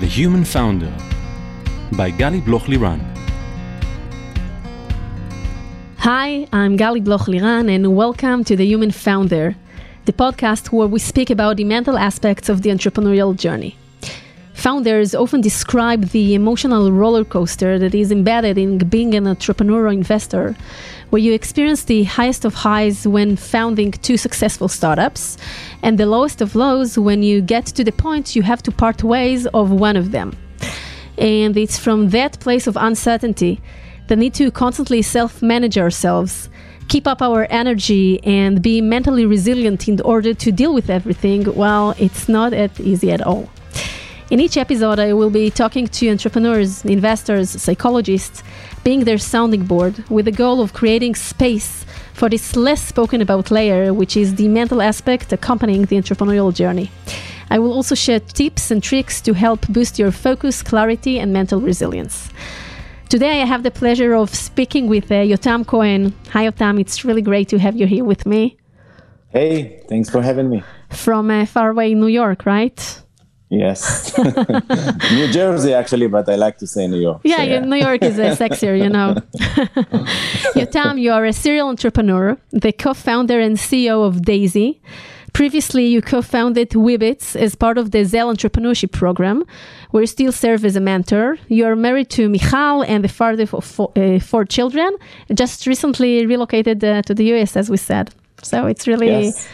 The Human Founder by Gali Bloch Liran. Hi, I'm Gali Bloch Liran, and welcome to The Human Founder, the podcast where we speak about the mental aspects of the entrepreneurial journey. Founders often describe the emotional roller coaster that is embedded in being an entrepreneur or investor, where you experience the highest of highs when founding two successful startups, and the lowest of lows when you get to the point you have to part ways of one of them. And it's from that place of uncertainty, the need to constantly self manage ourselves, keep up our energy, and be mentally resilient in order to deal with everything, well, it's not that easy at all. In each episode, I will be talking to entrepreneurs, investors, psychologists, being their sounding board with the goal of creating space for this less spoken about layer, which is the mental aspect accompanying the entrepreneurial journey. I will also share tips and tricks to help boost your focus, clarity, and mental resilience. Today, I have the pleasure of speaking with uh, Yotam Cohen. Hi, Yotam. It's really great to have you here with me. Hey, thanks for having me. From uh, far away New York, right? Yes. New Jersey, actually, but I like to say New York. Yeah, so, yeah. New York is uh, sexier, you know. Yotam, you are a serial entrepreneur, the co founder and CEO of Daisy. Previously, you co founded Wibbitz as part of the Zell Entrepreneurship Program, where you still serve as a mentor. You are married to Michal and the father of four, uh, four children, just recently relocated uh, to the US, as we said. So it's really. Yes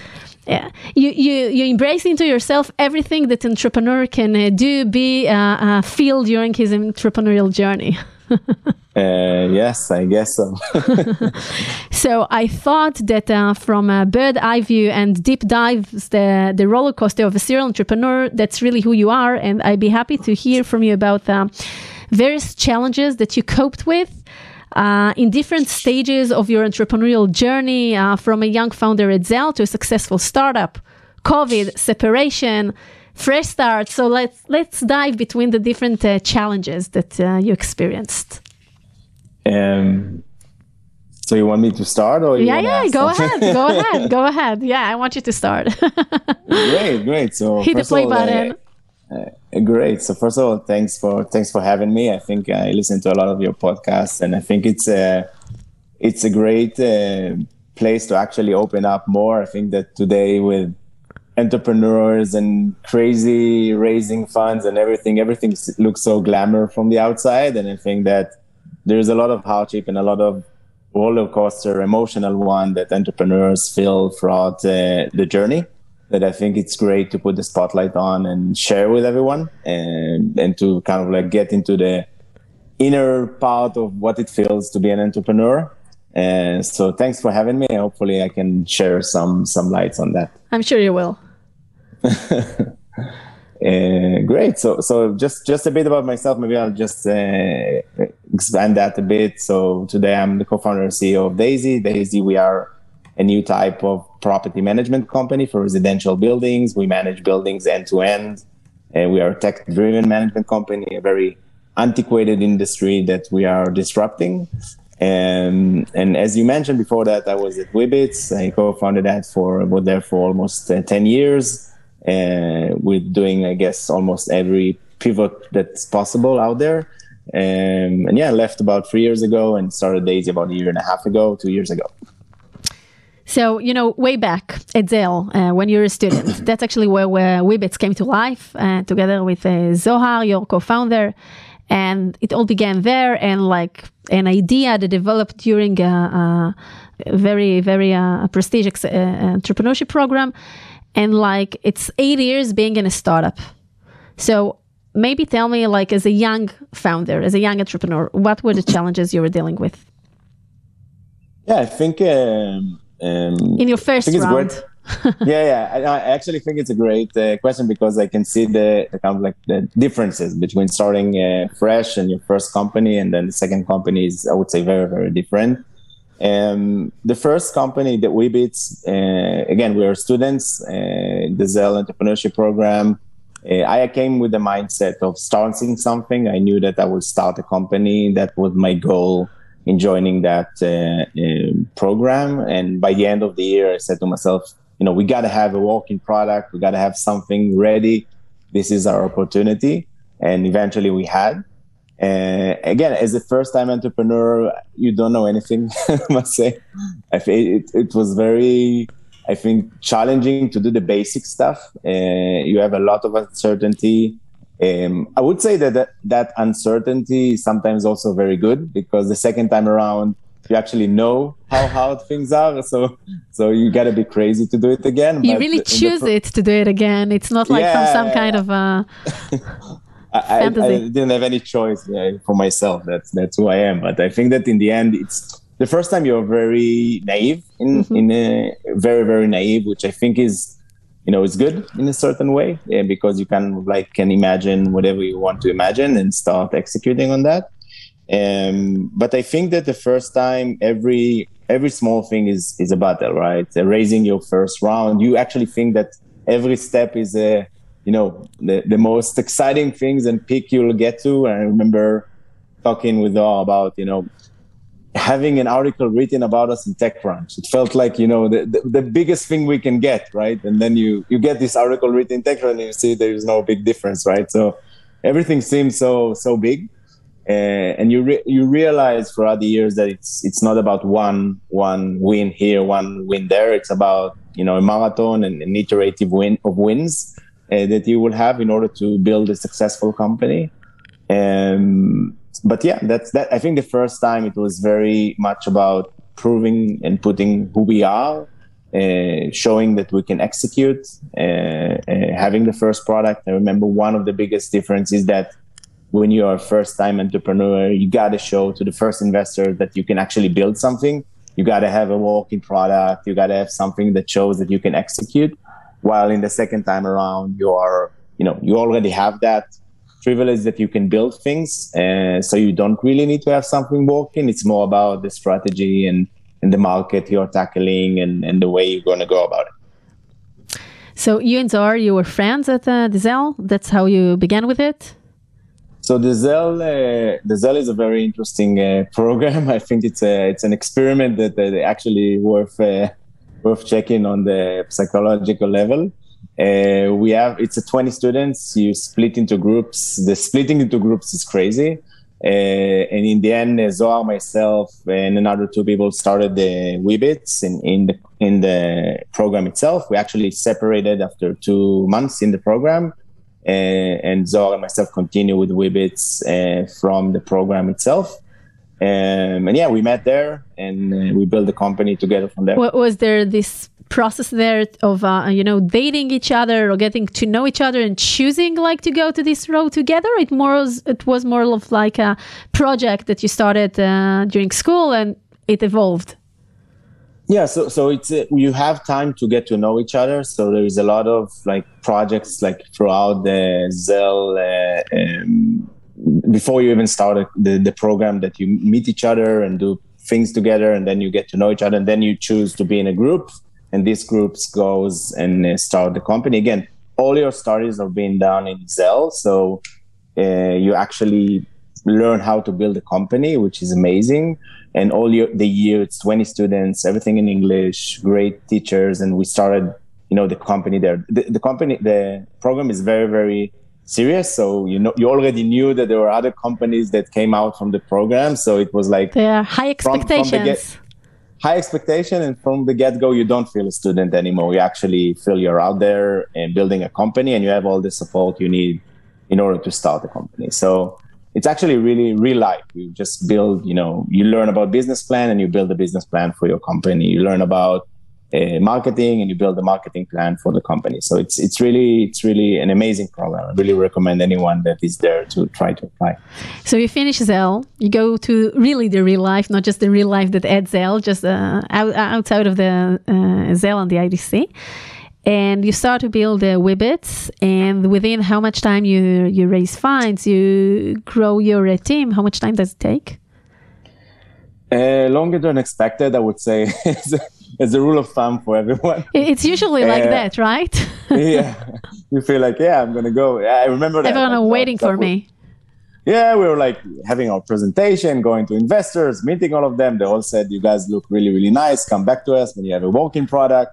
yeah. You you you embrace into yourself everything that entrepreneur can uh, do be uh, uh, feel during his entrepreneurial journey. Uh, yes i guess so. So i thought that uh, from a bird eye view and deep dives the the roller coaster of a serial entrepreneur that's really who you are and i'd be happy to hear from you about uh, various challenges that you coped with uh, in different stages of your entrepreneurial journey, uh, from a young founder at Zell to a successful startup, COVID, separation, fresh start. So let's let's dive between the different uh, challenges that uh, you experienced. Um, so you want me to start, or yeah, yeah, go ahead, go ahead, go ahead. Yeah, I want you to start. great, great. So hit the play all, button. Uh, great. So first of all, thanks for thanks for having me. I think I listen to a lot of your podcasts, and I think it's a it's a great uh, place to actually open up more. I think that today with entrepreneurs and crazy raising funds and everything, everything looks so glamour from the outside, and I think that there's a lot of hardship and a lot of roller coaster, emotional one that entrepreneurs feel throughout uh, the journey that I think it's great to put the spotlight on and share with everyone and and to kind of like get into the inner part of what it feels to be an entrepreneur. And so thanks for having me. Hopefully I can share some some lights on that. I'm sure you will. Uh, great. So, so just just a bit about myself. Maybe I'll just uh, expand that a bit. So today I'm the co-founder and CEO of Daisy. Daisy, we are a new type of property management company for residential buildings. We manage buildings end to end. And we are a tech driven management company, a very antiquated industry that we are disrupting. And, as you mentioned before that, I was at Wibbitz. I co-founded that for, was there for almost uh, 10 years. Uh, with doing, I guess, almost every pivot that's possible out there. Um, and yeah, left about three years ago and started Daisy about a year and a half ago, two years ago. So, you know, way back at Zell, uh, when you're a student, that's actually where, where Wibbitz came to life uh, together with uh, Zohar, your co founder. And it all began there and like an idea that developed during a, a very, very uh, prestigious uh, entrepreneurship program. And like it's eight years being in a startup. So, maybe tell me, like, as a young founder, as a young entrepreneur, what were the challenges you were dealing with? Yeah, I think. Um um, in your first round. yeah, yeah. I, I, actually think it's a great uh, question because I can see the, the, kind of like the differences between starting uh, fresh and your first company and then the second company is, I would say, very, very different. Um, the first company that Wibbitz, uh, again, we are students, uh, the Zell entrepreneurship program. Uh, I came with the mindset of starting something. I knew that I would start a company. That was my goal in joining that uh, uh, program. And by the end of the year, I said to myself, you know, we got to have a working product. We got to have something ready. This is our opportunity. and eventually we had. Uh, again, as a first-time entrepreneur, you don't know anything. I must say, I it, it was very, I think, challenging to do the basic stuff. Uh, you have a lot of uncertainty. Um, I would say that, that that uncertainty is sometimes also very good because the second time around, you actually know how hard things are. So so you gotta be crazy to do it again. You really choose pro- it to do it again. It's not like yeah, from some kind of uh, I, I, didn't have any choice for myself. That's that's who I am. But I think that in the end, it's the first time you're very naive in mm-hmm. in a very very naive, which I think is you know it's good in a certain way yeah, because you can like can imagine whatever you want to imagine and start executing on that. Um, but I think that the first time every every small thing is is a battle, right? Uh, raising your first round, you actually think that every step is a you know the, the most exciting things and peak you'll get to. And I remember talking with all about you know having an article written about us in TechCrunch. It felt like you know the, the, the, biggest thing we can get, right? And then you you get this article written in TechCrunch and you see there is no big difference, right? So everything seems so so big. Uh, and you re- you realize throughout the years that it's it's not about one one win here, one win there. It's about you know a marathon and an iterative win of wins uh, that you will have in order to build a successful company. Um, but yeah, that's that. I think the first time it was very much about proving and putting who we are, uh, showing that we can execute, uh, uh, having the first product. I remember one of the biggest differences that when you are a first time entrepreneur, you got to show to the first investor that you can actually build something. You got to have a working product. You got to have something that shows that you can execute while in the second time around you are you know you already have that privilege that you can build things uh, so you don't really need to have something working it's more about the strategy and, and the market you're tackling and, and the way you're going to go about it so you and Zohar, you were friends at uh, Dazelle. That's how you began with it. So Dazelle, uh, Dazelle is a very interesting uh, program. I think it's a it's an experiment that, that actually worth uh, worth checking on the psychological level. Uh, we have it's a 20 students. You split into groups. The splitting into groups is crazy. Uh, and in the end, uh, Zohar, myself, and another two people started the Wibbitz in, in the in the program itself. We actually separated after two months in the program, uh, and Zohar and myself continue with Wibbitz uh, from the program itself. Um, and yeah, we met there and uh, we built the company together from there. Was there this process there of uh, you know dating each other or getting to know each other and choosing like to go to this road together? It more was, it was more of like a project that you started uh, during school and it evolved. Yeah, so so it's uh, you have time to get to know each other. So there is a lot of like projects like throughout the Zell uh, um, before you even start the, the program that you meet each other and do things together and then you get to know each other and then you choose to be in a group and this group goes and uh, start the company again all your studies are being done in Zell so uh, you actually learn how to build a company which is amazing and all your, the year it's 20 students everything in english great teachers and we started you know the company there the, the company the program is very very serious. So you know, you already knew that there were other companies that came out from the program. So it was like there are high expectations. From, from high expectation, and from the get go, you don't feel a student anymore. You actually feel you're out there and building a company, and you have all the support you need in order to start a company. So it's actually really real life. You just build, you know, you learn about business plan and you build a business plan for your company. You learn about uh, marketing and you build a marketing plan for the company. So it's it's really it's really an amazing program. I really recommend anyone that is there to try to apply. So you finish Zell, you go to really the real life, not just the real life that at Zell, just uh, out, outside of the uh, Zell and the IDC. And you start to build the Wibbitz, and within how much time you you raise funds, you grow your team. How much time does it take? Uh, longer than expected, I would say. as a rule of thumb for everyone. It's usually like uh, that, right? yeah, you feel like yeah, I'm gonna go. I remember that. Everyone like, waiting for me. Yeah, we were like having our presentation, going to investors, meeting all of them. They all said, "You guys look really, really nice. Come back to us when you have a working product."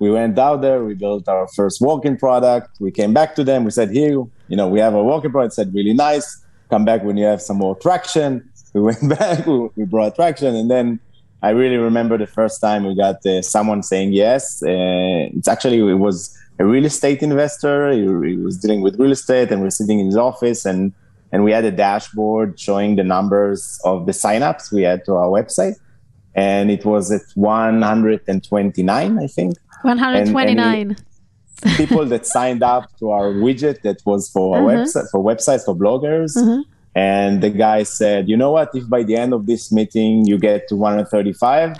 We went out there. We built our first working product. We came back to them. We said, "Here, you know, we have a work product. Said really nice. Come back when you have some more traction. We went back. We brought traction, and then I really remember the first time we got uh, someone saying yes. Uh, it's actually it was a real estate investor. He, he, was dealing with real estate, and we're sitting in his office, and and we had a dashboard showing the numbers of the signups we had to our website, and it was at 129, I think. 129. And, and people that signed up to our widget that was for uh-huh. website for websites for bloggers. Uh-huh. And the guy said, "You know what? If by the end of this meeting you get to 135,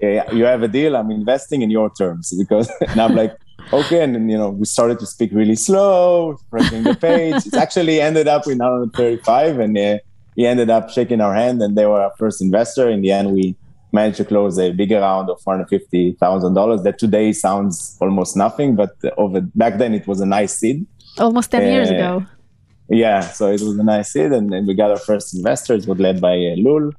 you have a deal. I'm investing in your terms because." And I'm like, "Okay." And then, you know, we started to speak really slow, pressing the page. it actually ended up in 135, and uh, he ended up shaking our hand, and they were our first investor. In the end, we managed to close a bigger round of $450,000 that today sounds almost nothing, but over back then it was a nice seed. Almost 10 uh, years ago. Yeah, so it was a nice seed, and, and we got our first investors. was led by uh, Lul,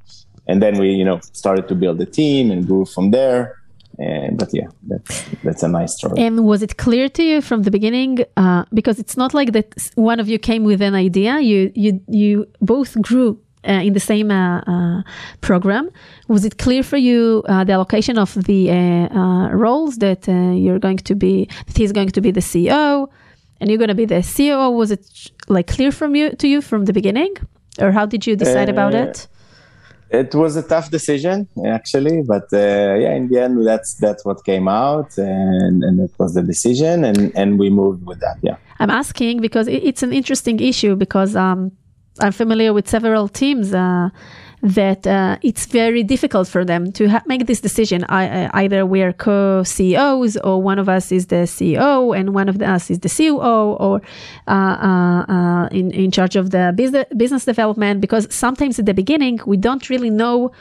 and then we, you know, started to build a team and grew from there. And, but yeah, that's that's a nice story. And was it clear to you from the beginning? Uh, because it's not like that one of you came with an idea. You you you both grew uh, in the same uh, uh, program. Was it clear for you uh, the allocation of the uh, uh, roles that you're going to be? That he's going to be the CEO, and you're going to be the CEO. Was it like clear from you to you from the beginning, or how did you decide about it? It was a tough decision actually, but yeah, in the end, that's that's what came out, and and it was the decision, and and we moved with that. Yeah, I'm asking because it's an interesting issue because um, I'm familiar with several teams uh, that uh, it's very difficult for them to ha- make this decision. I, either we're co CEOs, or one of us is the CEO, and one of us is the COO, or uh, uh, uh, in, in charge of the business, business development. Because sometimes at the beginning, we don't really know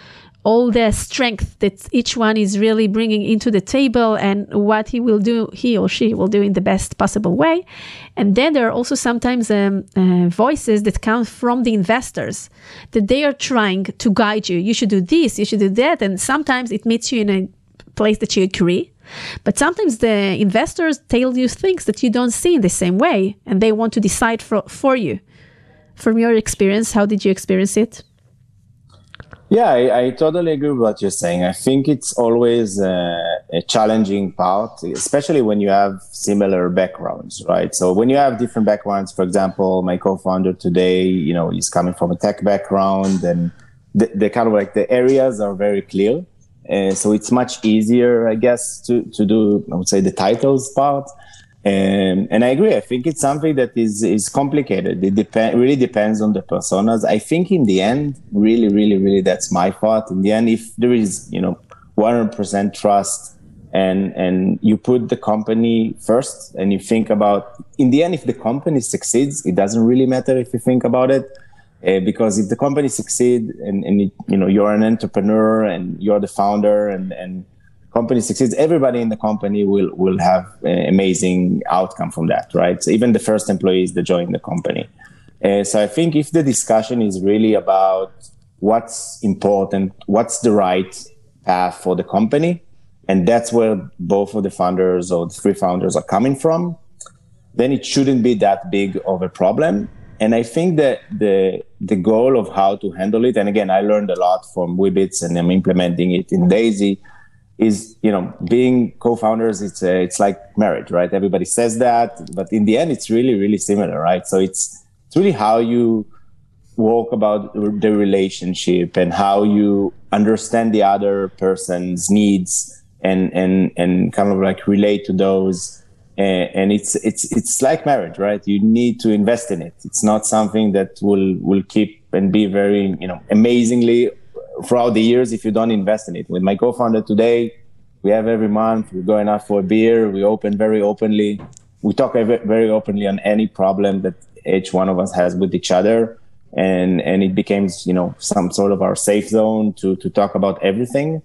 all the strength that each one is really bringing into the table and what he will do, he or she will do in the best possible way. And then there are also sometimes um, uh, voices that come from the investors that they are trying to guide you. You should do this, you should do that. And sometimes it meets you in a place that you agree. But sometimes the investors tell you things that you don't see in the same way and they want to decide for, for you. From your experience, how did you experience it? Yeah, I, I, totally agree with what you're saying. I think it's always uh, a challenging part, especially when you have similar backgrounds, right? So when you have different backgrounds, for example, my co-founder today, you know, he's coming from a tech background, and the, the kind of like the areas are very clear. Uh, so it's much easier, I guess, to to do. I would say the titles part. And, and I agree. I think it's something that is is complicated. It depend really depends on the personas. I think in the end, really, really, really, that's my thought. In the end, if there is you know 100% trust and and you put the company first and you think about in the end, if the company succeeds, it doesn't really matter if you think about it. Uh, because if the company succeeds and, and it, you know you're an entrepreneur and you're the founder and and company succeeds, everybody in the company will will have an amazing outcome from that, right? So even the first employees that join the company. Uh, so I think if the discussion is really about what's important, what's the right path for the company, and that's where both of the founders or the three founders are coming from, then it shouldn't be that big of a problem. And I think that the the goal of how to handle it, and again, I learned a lot from Wibbitz and I'm implementing it in Daisy is you know being co-founders it's a, it's like marriage right? Everybody says that but in the end it's really really similar right? So it's it's really how you walk about the relationship and how you understand the other person's needs and and and kind of like relate to those. And, and it's it's it's like marriage right? You need to invest in it. It's not something that will will keep and be very you know amazingly throughout the years if you don't invest in it. With my co-founder today, we have every month we're going out for a beer. We open very openly. We talk very openly on any problem that each one of us has with each other, and and it becomes you know some sort of our safe zone to to talk about everything.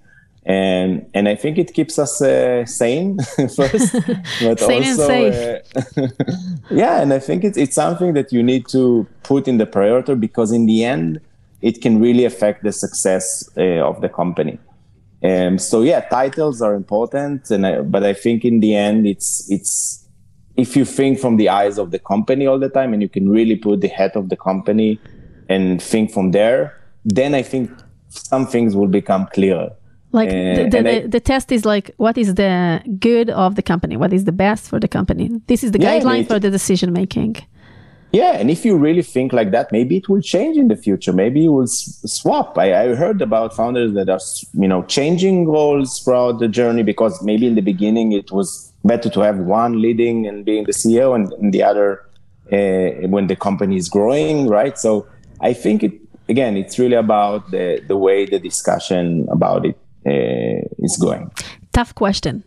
And and I think it keeps us uh, sane first, but sane also uh, yeah. And I think it's it's something that you need to put in the priority because in the end it can really affect the success uh, of the company. Um, so yeah, titles are important, and I, but I think in the end, it's it's if you think from the eyes of the company all the time and you can really put the head of the company and think from there, then I think some things will become clearer. Like the, the, I, the, test is like what is the good of the company? What is the best for the company? This is the yeah, guideline it, for the decision making. Yeah, and if you really think like that, maybe it will change in the future. Maybe you will s- swap. I, I heard about founders that are, you know, changing roles throughout the journey because maybe in the beginning it was better to have one leading and being the CEO and, and the other uh, when the company is growing, right? So I think it again, it's really about the the way the discussion about it uh, is going. Tough question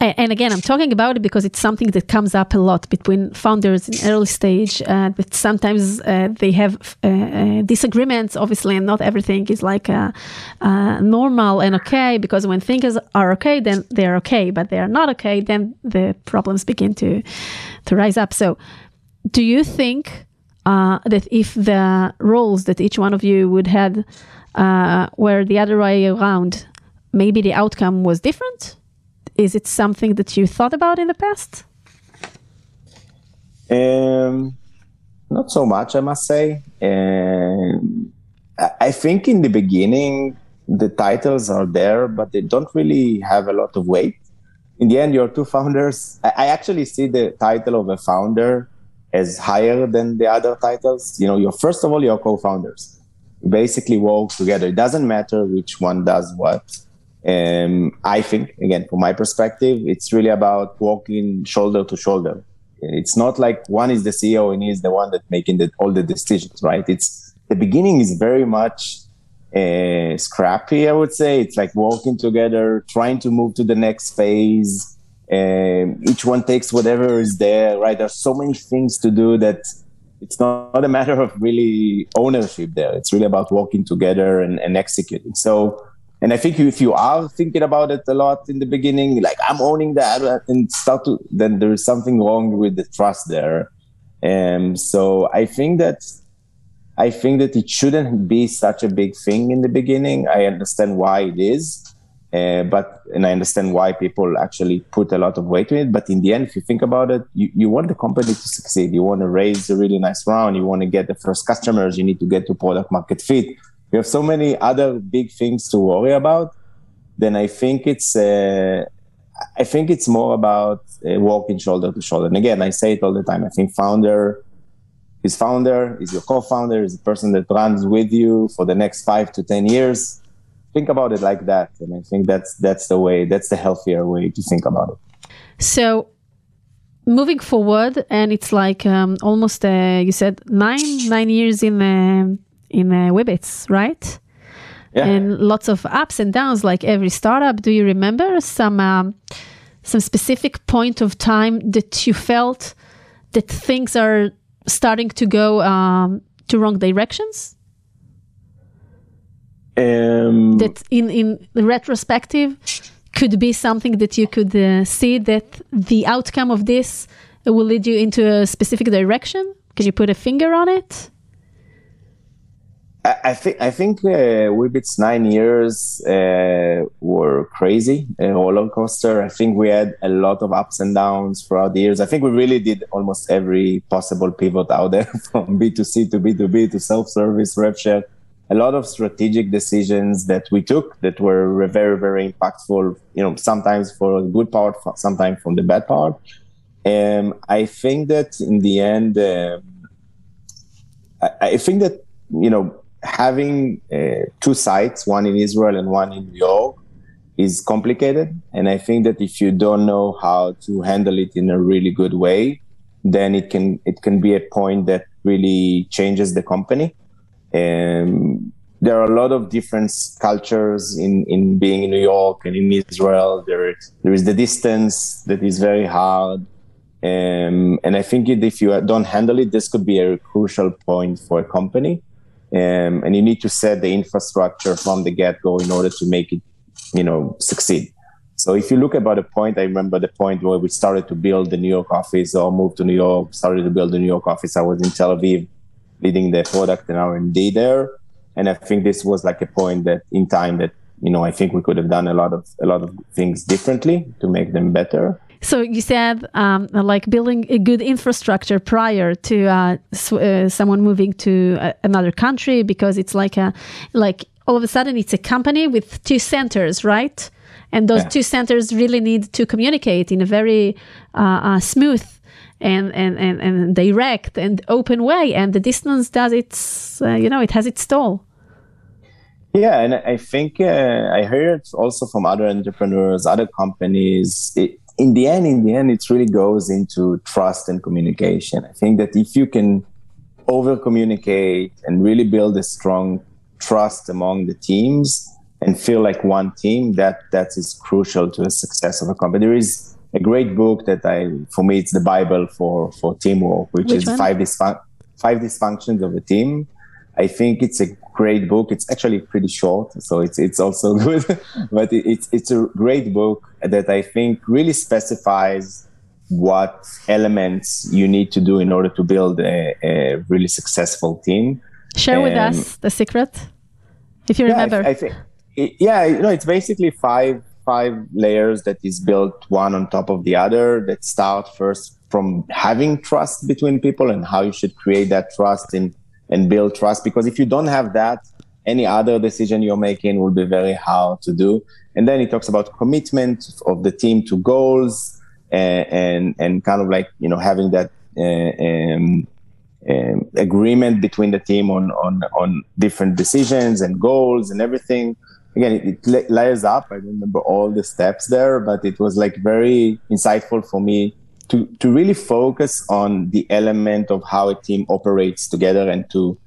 and again, I'm talking about it because it's something that comes up a lot between founders in early stage. Uh, that sometimes uh, they have uh, uh disagreements, obviously, and not everything is like uh, uh, normal and okay. Because when things are okay, then they are okay. But they are not okay, then the problems begin to to rise up. So, do you think that if the roles that each one of you would had were the other way around, maybe the outcome was different? Is it something that you thought about in the past? Um, not so much, I must say. Um, I think in the beginning, the titles are there, but they don't really have a lot of weight. In the end, you're two founders. I, actually see the title of a founder as higher than the other titles. You know, you're first of all, you're co-founders. Basically work together. It doesn't matter which one does what. Um, I think, again, from my perspective, it's really about walking shoulder to shoulder. It's not like one is the CEO and he's the one that making the, all the decisions, right? It's the beginning is very much uh, scrappy, I would say. It's like walking together, trying to move to the next phase. Um, each one takes whatever is there, right? There's so many things to do that it's not a matter of really ownership there. It's really about walking together and, and executing. So and I think if you are thinking about it a lot in the beginning, like I'm owning that and start to, then there is something wrong with the trust there. And um, so I think that I think that it shouldn't be such a big thing in the beginning. I understand why it is, uh, but and I understand why people actually put a lot of weight in it. But in the end, if you think about it, you, you want the company to succeed. You want to raise a really nice round. You want to get the first customers. You need to get to product market fit we have so many other big things to worry about then i think it's uh, i think it's more about uh, walking shoulder to shoulder. And again i say it all the time. I think founder is founder is your co-founder is the person that runs with you for the next five to ten years. Think about it like that. And i think that's that's the way that's the healthier way to think about it. So moving forward and it's like um, almost uh, you said nine nine years in uh, in uh, right? Yeah. And lots of ups and downs, like every startup. Do you remember some um, some specific point of time that you felt that things are starting to go um, to wrong directions? Um, that in in retrospective could be something that you could uh, see that the outcome of this will lead you into a specific direction. Can you put a finger on it? I think I think uh, Wibbitz nine years uh, were crazy, a roller coaster. I think we had a lot of ups and downs throughout the years. I think we really did almost every possible pivot out there, from B two C to B two B to self service, rev share. A lot of strategic decisions that we took that were very very impactful. You know, sometimes for the good part, sometimes from the bad part. Um, I think that in the end, uh, I, I think that you know having uh, two sites, one in Israel and one in New York, is complicated. And I think that if you don't know how to handle it in a really good way, then it can it can be a point that really changes the company. And there are a lot of different cultures in, in being in New York and in Israel. There, there is the distance that is very hard. Um, and I think if you don't handle it, this could be a crucial point for a company. Um, and you need to set the infrastructure from the get-go in order to make it, you know, succeed. So if you look about the point, I remember the point where we started to build the New York office or moved to New York, started to build the New York office. I was in Tel Aviv leading the product and R&D there. And I think this was like a point that in time that, you know, I think we could have done a lot of, a lot of things differently to make them better. So you said um, like building a good infrastructure prior to uh, uh, someone moving to uh, another country because it's like a like all of a sudden it's a company with two centers, right? And those Yeah. two centers really need to communicate in a very uh, uh, smooth and, and, and, and direct and open way. And the distance does its, uh, you know, it has its toll. Yeah, and I think uh, I heard also from other entrepreneurs, other companies. It, in the end, in the end, it really goes into trust and communication. I think that if you can over communicate and really build a strong trust among the teams and feel like one team, that that is crucial to the success of a company. There is a great book that I, for me, it's the Bible for for teamwork, which, Which is one? five dysfun- five dysfunctions of a team. I think it's a great book. It's actually pretty short, so it's it's also good. but it, it's it's a great book that I think really specifies what elements you need to do in order to build a, a really successful team. Share with Um, us the secret, if you Yeah, remember. I, think. it- Yeah, you know, it's basically five five layers that is built one on top of the other. That start first from having trust between people and how you should create that trust and and build trust. Because if you don't have that, any other decision you're making will be very hard to do. And then he talks about commitment of the team to goals and and, and kind of like you know having that. Uh, um, um, agreement between the team on, on on different decisions and goals and everything. Again, it, it layers up. I remember all the steps there, but it was like very insightful for me to to really focus on the element of how a team operates together and to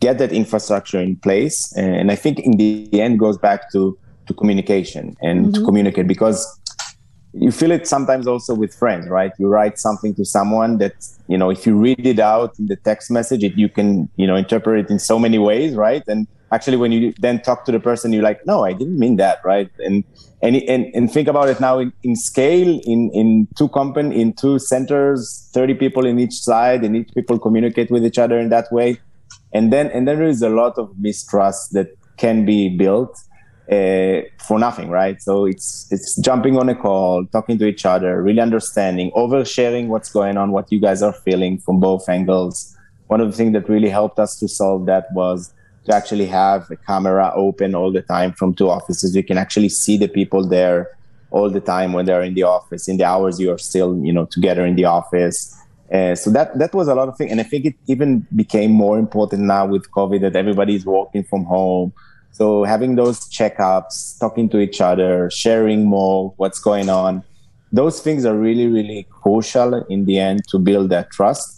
get that infrastructure in place. And I think in the end goes back to to communication and to mm-hmm. communicate because you feel it sometimes also with friends right? You write something to someone that you know if you read it out in the text message it, you can you know interpret it in so many ways right? And actually when you then talk to the person you're like no i didn't mean that right and and and, and think about it now in, in scale in in two company in two centers 30 people in each side and each people communicate with each other in that way and then and then there is a lot of mistrust that can be built uh, for nothing, right? So it's it's jumping on a call, talking to each other, really understanding, oversharing what's going on, what you guys are feeling from both angles. One of the things that really helped us to solve that was to actually have a camera open all the time from two offices. You can actually see the people there all the time when they're in the office, in the hours you are still, you know, together in the office. Uh, so that that was a lot of things, and I think it even became more important now with COVID that everybody is working from home. So having those checkups, talking to each other, sharing more what's going on, those things are really, really crucial in the end to build that trust.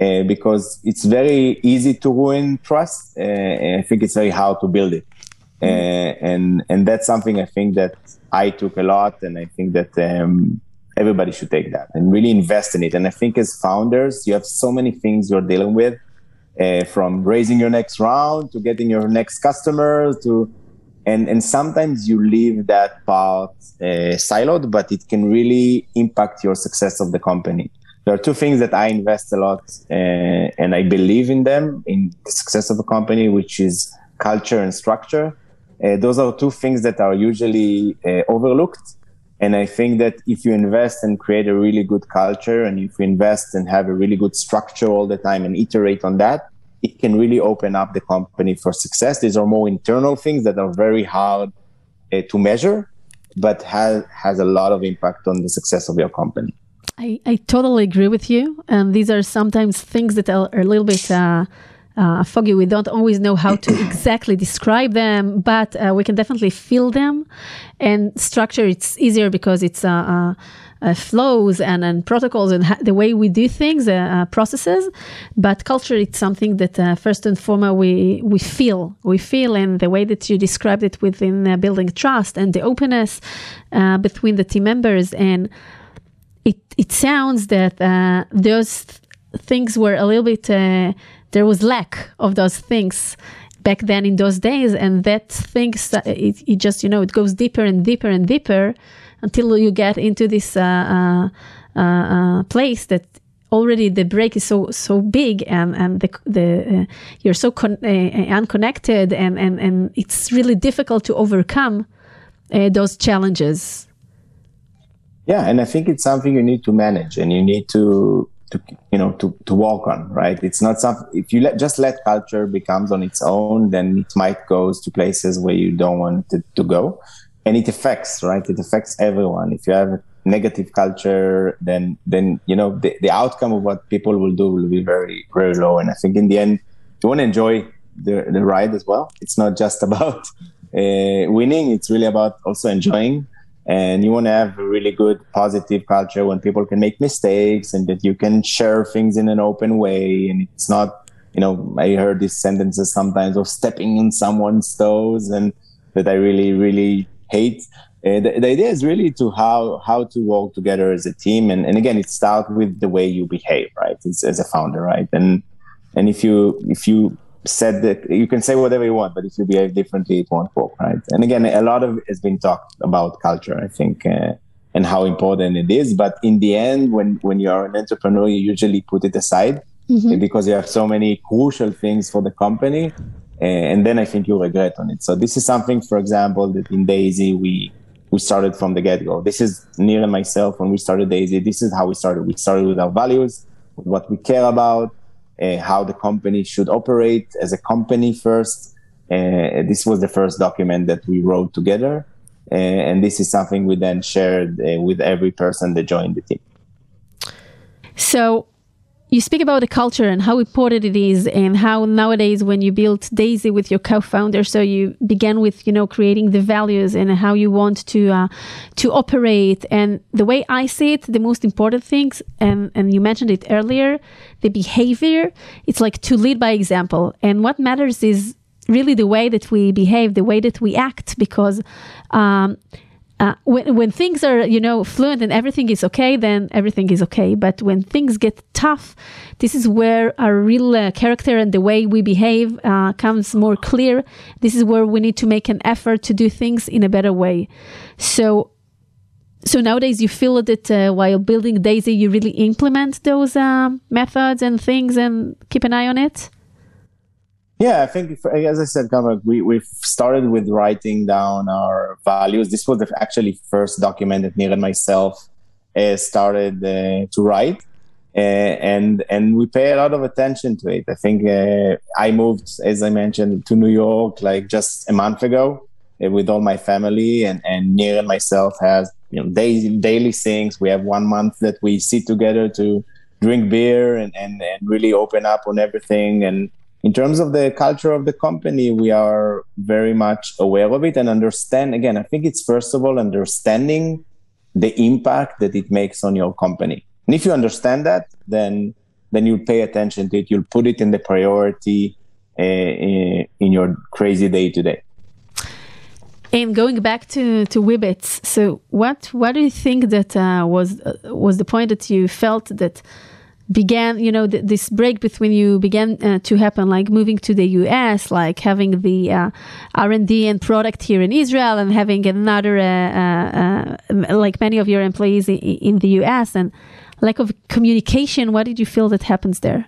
Uh, because it's very easy to ruin trust. Uh, I think it's very hard to build it. Uh, and and that's something I think that I took a lot, and I think that um, everybody should take that and really invest in it. And I think as founders, you have so many things you're dealing with, uh, from raising your next round to getting your next customer to, and and sometimes you leave that part uh, siloed, but it can really impact your success of the company. There are two things that I invest a lot, uh, and I believe in them in the success of a company, which is culture and structure. Uh, those are two things that are usually uh, overlooked. And I think that if you invest and create a really good culture, and if you invest and have a really good structure all the time and iterate on that, it can really open up the company for success. These are more internal things that are very hard uh, to measure, but has has a lot of impact on the success of your company. I, I totally agree with you. And these are sometimes things that are, a little bit uh, uh, foggy. We don't always know how to exactly describe them, but uh, we can definitely feel them. And structure, it's easier because it's uh, uh, uh, flows and, and protocols and ha- the way we do things, uh, processes. But culture, it's something that uh, first and foremost we we feel. We feel, and the way that you described it within uh, building trust and the openness uh, between the team members and it it sounds that uh, those th- things were a little bit uh, there was lack of those things back then in those days and that things it, it just you know it goes deeper and deeper and deeper until you get into this uh, uh, uh, uh, place that already the break is so so big and and the the you're so con- unconnected and and and it's really difficult to overcome those challenges yeah and i think it's something you need to manage and you need to to you know to to walk on right? It's not something if you let just let culture becomes on its own then it might goes to places where you don't want it to go. And it affects right? It affects everyone. If you have a negative culture then then you know the, the outcome of what people will do will be very very low. And i think in the end you want to enjoy the, the ride as well it's not just about uh, winning. It's really about also enjoying and you want to have a really good positive culture when people can make mistakes and that you can share things in an open way. And it's not you know i heard these sentences sometimes of stepping on someone's toes and that i really really hate. Uh, the, the, idea is really to how how to work together as a team. And, and again it starts with the way you behave right it's, as a founder right? And and if you if you said that you can say whatever you want, but if you behave differently, it won't work, right? And again, a lot of it has been talked about culture, I think, uh, and how important it is. But in the end, when when you are an entrepreneur, you usually put it aside mm-hmm. because you have so many crucial things for the company, and then I think you regret on it. So this is something, for example, that in Daisy we we started from the get go. This is Nir and myself when we started Daisy. This is how we started. We started with our values, with what we care about uh, how the company should operate as a company first. Uh, this was the first document that we wrote together. Uh, and this is something we then shared with every person that joined the team. So, you speak about the culture and how important it is and how nowadays when you built daisy with your co-founder so you began with you know creating the values and how you want to uh, to operate and the way i see it the most important things and and you mentioned it earlier the behavior it's like to lead by example. And what matters is really the way that we behave the way that we act because um, uh, when, when things are you know fluent and everything is okay then everything is okay. But when things get tough this is where our real uh, character and the way we behave uh, comes more clear. This is where we need to make an effort to do things in a better way. So so nowadays you feel that uh, while building daisy you really implement those um, methods and things and keep an eye on it yeah, I think, if, as I said, we, we started with writing down our values. This was the actually first document that Nir and myself uh, started uh, to write. Uh, and and we pay a lot of attention to it. I think uh, I moved, as I mentioned, to New York like just a month ago uh, with all my family, and and and myself has you know daily daily things. We have one month that we sit together to drink beer and, and, and really open up on everything and in terms of the culture of the company, we are very much aware of it and understand. Again, I think it's first of all understanding the impact that it makes on your company. And if you understand that, then then you'll pay attention to it. You'll put it in the priority uh, in your crazy day to day. And going back to to Wibbitz, so what what do you think that uh, was uh, was the point that you felt that began you know th- this break between you began uh, to happen like moving to the us like having the uh, r&d and product here in israel and having another uh, uh, uh like many of your employees in, in, the us and lack of communication what did you feel that happens there?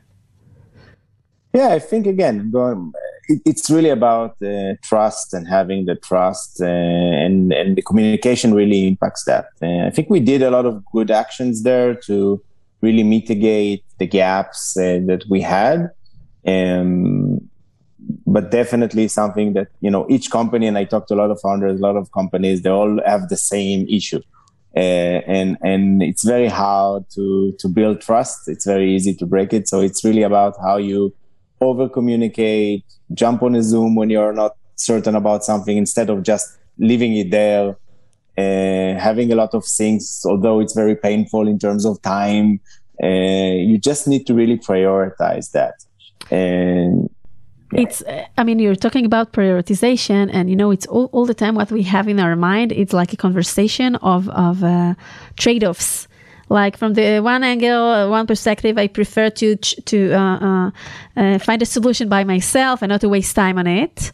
Yeah i think again going, it, it's really about uh, trust and having the trust and and the communication really impacts that i think we did a lot of good actions there to really mitigate the gaps uh, that we had. Um, but definitely something that you know each company and I talked to a lot of founders, a lot of companies, they all have the same issue, uh, and and it's very hard to to build trust. It's very easy to break it. So it's really about how you over communicate, jump on a Zoom when you're not certain about something instead of just leaving it there uh, having a lot of things, although it's very painful in terms of time. Uh, you just need to really prioritize that. And it's uh, i mean you're talking about prioritization and you know it's all, all the time what we have in our mind it's like a conversation of of uh, trade-offs like from the one angle one perspective i prefer to to uh, uh, uh, find a solution by myself and not to waste time on it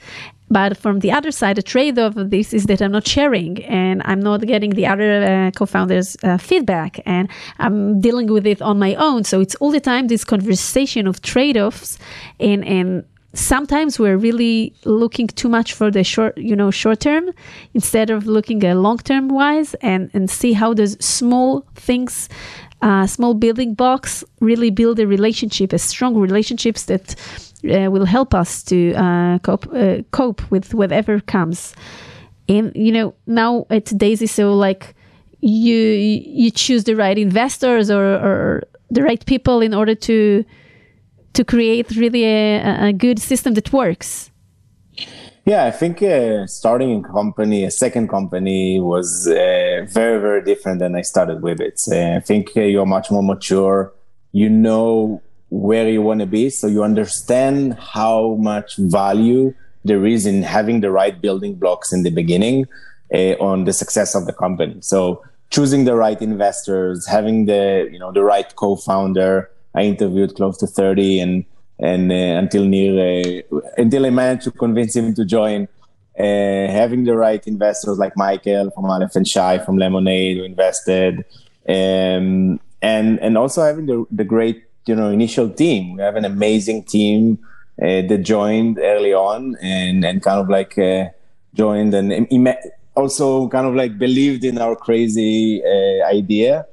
but from the other side, the trade off of this is that I'm not sharing and I'm not getting the other uh, co founders' uh, feedback and I'm dealing with it on my own. So it's all the time this conversation of trade offs and, and sometimes we're really looking too much for the short, you know, short term instead of looking at long term wise and, and see how those small things, uh, small building blocks really build a relationship, a strong relationships that uh, will help us to uh, cope, uh, cope with whatever comes. And, you know, now at Daisy, so like you, you choose the right investors or, or the right people in order to, to create really a, a good system that works? Yeah, I think uh, starting a company, a second company, was uh, very, very different than I started with it. Uh, I think uh, you're much more mature. You know where you want to be, so you understand how much value there is in having the right building blocks in the beginning uh, on the success of the company. So choosing the right investors, having the you know the right co-founder, I interviewed close to 30 and and uh, until near uh, until I managed to convince him to join. Uh, having the right investors like Michael from Aleph and Shai from Lemonade who invested, um, and and also having the, the great you know initial team. We have an amazing team uh, that joined early on and and kind of like uh, joined and also kind of like believed in our crazy uh, idea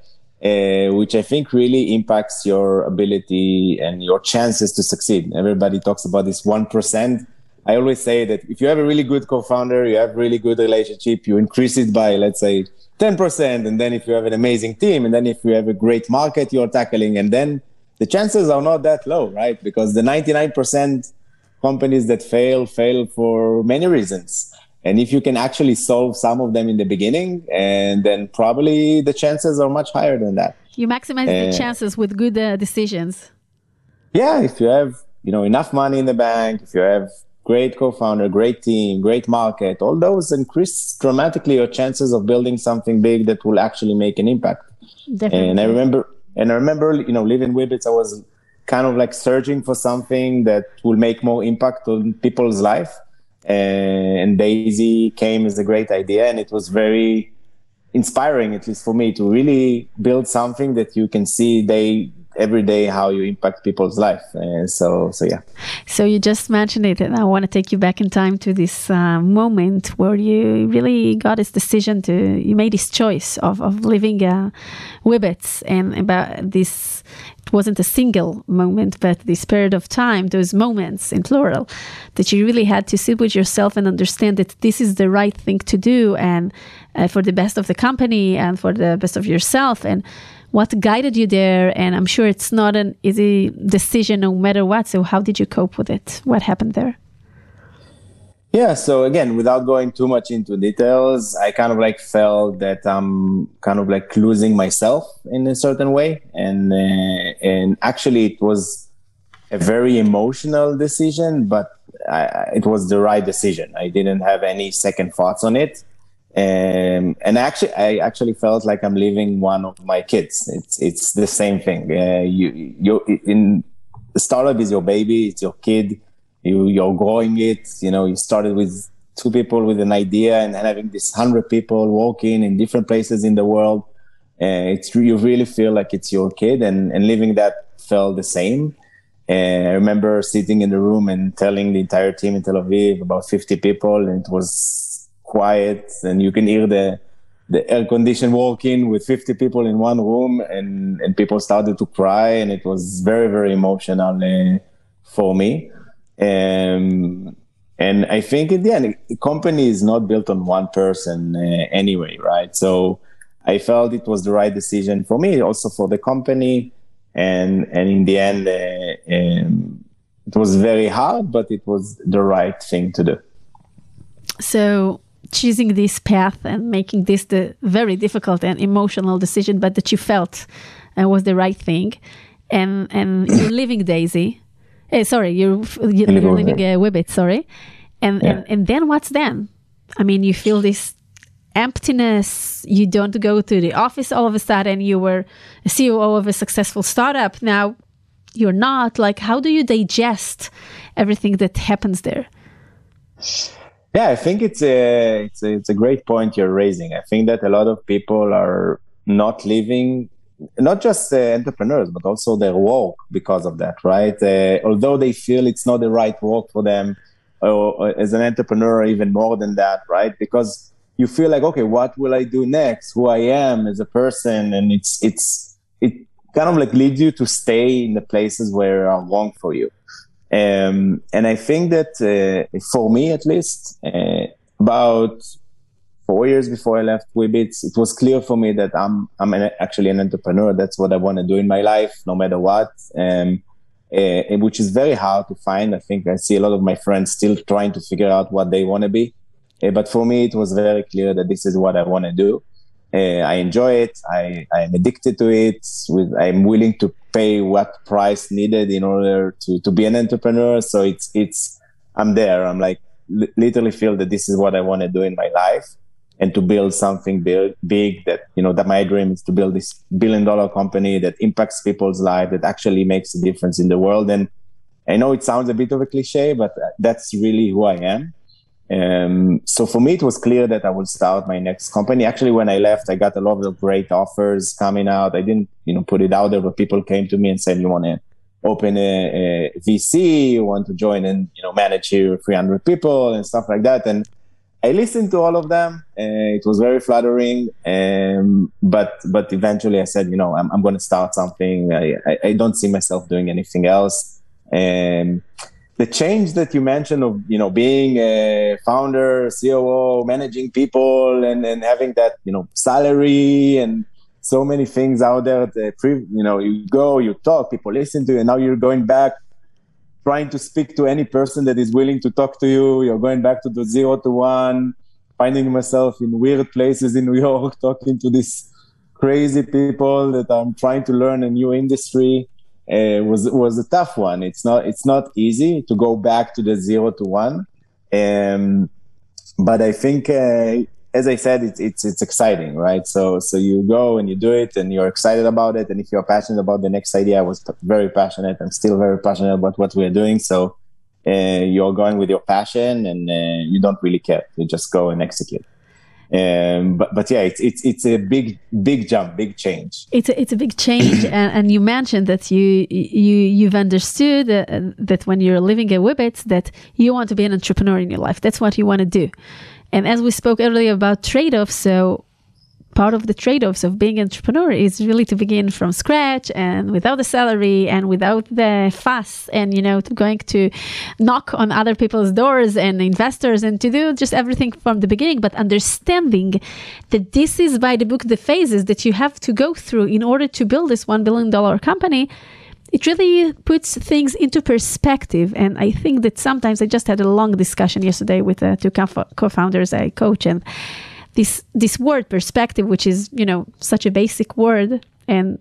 uh, which I think really impacts your ability and your chances to succeed. Everybody talks about this 1%. I always say that if you have a really good co-founder, you have really good relationship, you increase it by, let's say, 10%. And then if you have an amazing team, and then if you have a great market you're tackling, and then the chances are not that low, right? Because the 99% companies that fail, fail for many reasons. And if you can actually solve some of them in the beginning, and then probably the chances are much higher than that. You maximize uh, the chances with good uh, decisions. Yeah, if you have you know enough money in the bank, if you have great co-founder, great team, great market, all those increase dramatically your chances of building something big that will actually make an impact. Definitely. And I remember, and I remember, you know, living Wibbitz, I was kind of like searching for something that will make more impact on people's life and Daisy came as a great idea, and it was very inspiring, at least for me, to really build something that you can see day every day how you impact people's life. And so, so yeah. So you just mentioned it, and I want to take you back in time to this uh, moment where you really got this decision to you made this choice of of living uh, Wibbitz and about this it wasn't a single moment, but this period of time, those moments in plural, that you really had to sit with yourself and understand that this is the right thing to do and uh, for the best of the company and for the best of yourself. And what guided you there? And I'm sure it's not an easy decision no matter what. So, how did you cope with it? What happened there? Yeah, so again, without going too much into details, I kind of like felt that I'm kind of like losing myself in a certain way, and uh, and actually it was a very emotional decision, but I, it was the right decision. I didn't have any second thoughts on it, um, and actually, I actually felt like I'm leaving one of my kids. It's it's the same thing. Uh, you you in startup is your baby, it's your kid you you're growing it you know you started with two people with an idea and having this hundred people walking in different places in the world uh, it's you really feel like it's your kid and and living that felt the same and I remember sitting in the room and telling the entire team in Tel Aviv, about 50 people, and it was quiet, and you can hear the the air condition walking with 50 people in one room, and and people started to cry, and it was very very emotional uh, for me. Um, and I think in the end, the company is not built on one person uh, anyway, right? So I felt it was the right decision for me, also for the company, and and in the end, uh, um, it was very hard, but it was the right thing to do. So choosing this path and making this the very difficult and emotional decision, but that you felt uh, was the right thing, and and you're leaving Daisy uh, sorry, you're you're, living a Wibbitz, sorry, and, yeah. and and then what's then? I mean, you feel this emptiness. You don't go to the office all of a sudden. You were a CEO of a successful startup. Now you're not. Like, how do you digest everything that happens there? Yeah, I think it's a it's a, it's a great point you're raising. I think that a lot of people are not living not just uh, entrepreneurs, but also their work because of that, right? Uh, although they feel it's not the right work for them, or, or, as an entrepreneur, even more than that, right? Because you feel like, okay, what will I do next? Who I am as a person, and it's it's it kind of like leads you to stay in the places where are wrong for you. Um, and I think that uh, for me, at least, uh, about four years before I left Wibbitz, it was clear for me that I'm I'm an, actually an entrepreneur. That's what I want to do in my life, no matter what. Um, uh, which is very hard to find. I think I see a lot of my friends still trying to figure out what they want to be. Uh, but for me, it was very clear that this is what I want to do. Uh, I enjoy it. I I'm addicted to it. With I'm willing to pay what price needed in order to to be an entrepreneur. So it's it's I'm there. I'm like li- literally feel that this is what I want to do in my life and to build something big, big that you know that my dream is to build this billion dollar company that impacts people's life that actually makes a difference in the world. And i know it sounds a bit of a cliche but that's really who i am. Um, so for me it was clear that i would start my next company. Actually when i left i got a lot of great offers coming out. I didn't you know put it out there but people came to me and said you want to open a, a vc you want to join and you know manage here 300 people and stuff like that? And I listened to all of them. Uh, it was very flattering, um, but but eventually I said, you know, I'm, I'm going to start something. I, I, I, don't see myself doing anything else. And the change that you mentioned of you know being a founder, COO, managing people, and and having that you know salary and so many things out there. You know, you go, you talk, people listen to you, and now you're going back trying to speak to any person that is willing to talk to you. You're going back to the zero to one, finding myself in weird places in New York, talking to these crazy people that I'm trying to learn a new industry. Uh, was was a tough one. It's not it's not easy to go back to the zero to one, um, but I think uh, as I said, it's it's it's exciting, right? So so you go and you do it, and you're excited about it. And if you're passionate about the next idea, I was very passionate. I'm still very passionate about what we're doing. So uh, you're going with your passion, and uh, you don't really care. You just go and execute. Um, but but yeah, it's it's it's a big big jump, big change. It's a, it's a big change, and, and, you mentioned that you you you've understood uh, that when you're living at Wibbitz that you want to be an entrepreneur in your life. That's what you want to do. And as we spoke earlier about trade offs, so part of the trade offs of being an entrepreneur is really to begin from scratch and without the salary and without the fuss and, you know, going to knock on other people's doors and investors and to do just everything from the beginning, but understanding that this is by the book, the phases that you have to go through in order to build this $1 billion company it really puts things into perspective. And I think that sometimes I just had a long discussion yesterday with uh, two co-founders I coach, and this this word perspective, which is you know such a basic word, and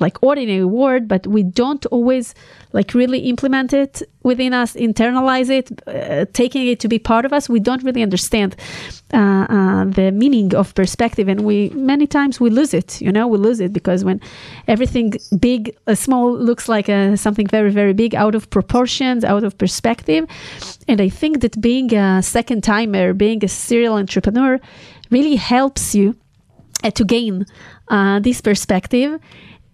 like ordinary word, but we don't always like really implement it within us, internalize it, uh, taking it to be part of us. We don't really understand uh, uh, the meaning of perspective, and we many times we lose it. You know, we lose it because when everything big, uh, small looks like uh, something very, very big, out of proportions, out of perspective. And I think that being a second timer, being a serial entrepreneur, really helps you uh, to gain this perspective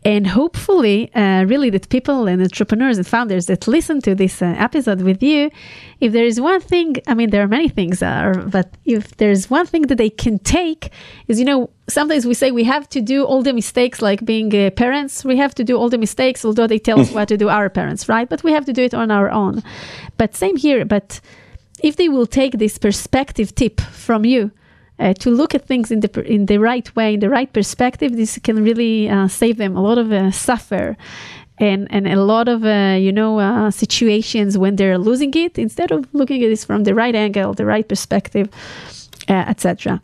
and hopefully, uh, really, that people and entrepreneurs and founders that listen to this uh, episode with you, if there is one thing, I mean, there are many things, uh, but if there's one thing that they can take, is you know, sometimes we say we have to do all the mistakes, like being uh, parents, we have to do all the mistakes, although they tell us what to do, our parents, right? But we have to do it on our own. But same here, but if they will take this perspective tip from you, uh, to look at things in the in the right way, in the right perspective, this can really uh, save them a lot of uh, suffer and and a lot of uh, you know uh, situations when they're losing it. Instead of looking at this from the right angle, the right perspective, uh, etc.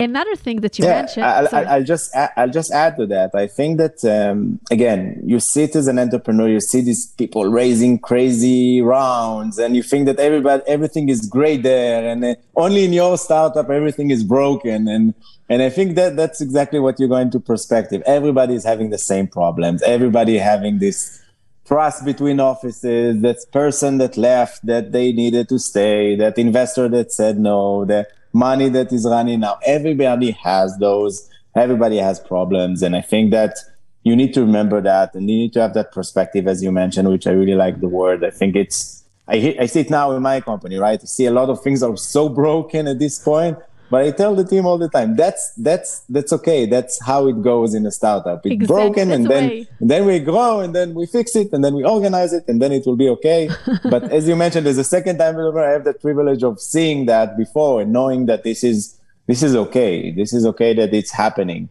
Another thing that you yeah, mentioned. I'll, I'll, just add, I'll just add to that. I think that um, again, you sit as an entrepreneur, you see these people raising crazy rounds, and you think that everybody everything is great there, and uh, only in your startup everything is broken. And and I think that that's exactly what you're going to perspective. Everybody is having the same problems. Everybody having this trust between offices. That person that left, that they needed to stay. That investor that said no. That money that is running. Now. Everybody has those. everybody has problems. And i think that you need to remember that. And you need to have that perspective as you mentioned which i really like the word. I think it's i, I see it now in my company right? I see a lot of things are so broken at this point but I tell the team all the time that's that's that's okay. That's how it goes in a startup. It's exactly. broken, and then and then we grow, and then we fix it, and then we organize it, and then it will be okay. but as you mentioned, as a second time developer, I have the privilege of seeing that before and knowing that this is this is okay. This is okay that it's happening.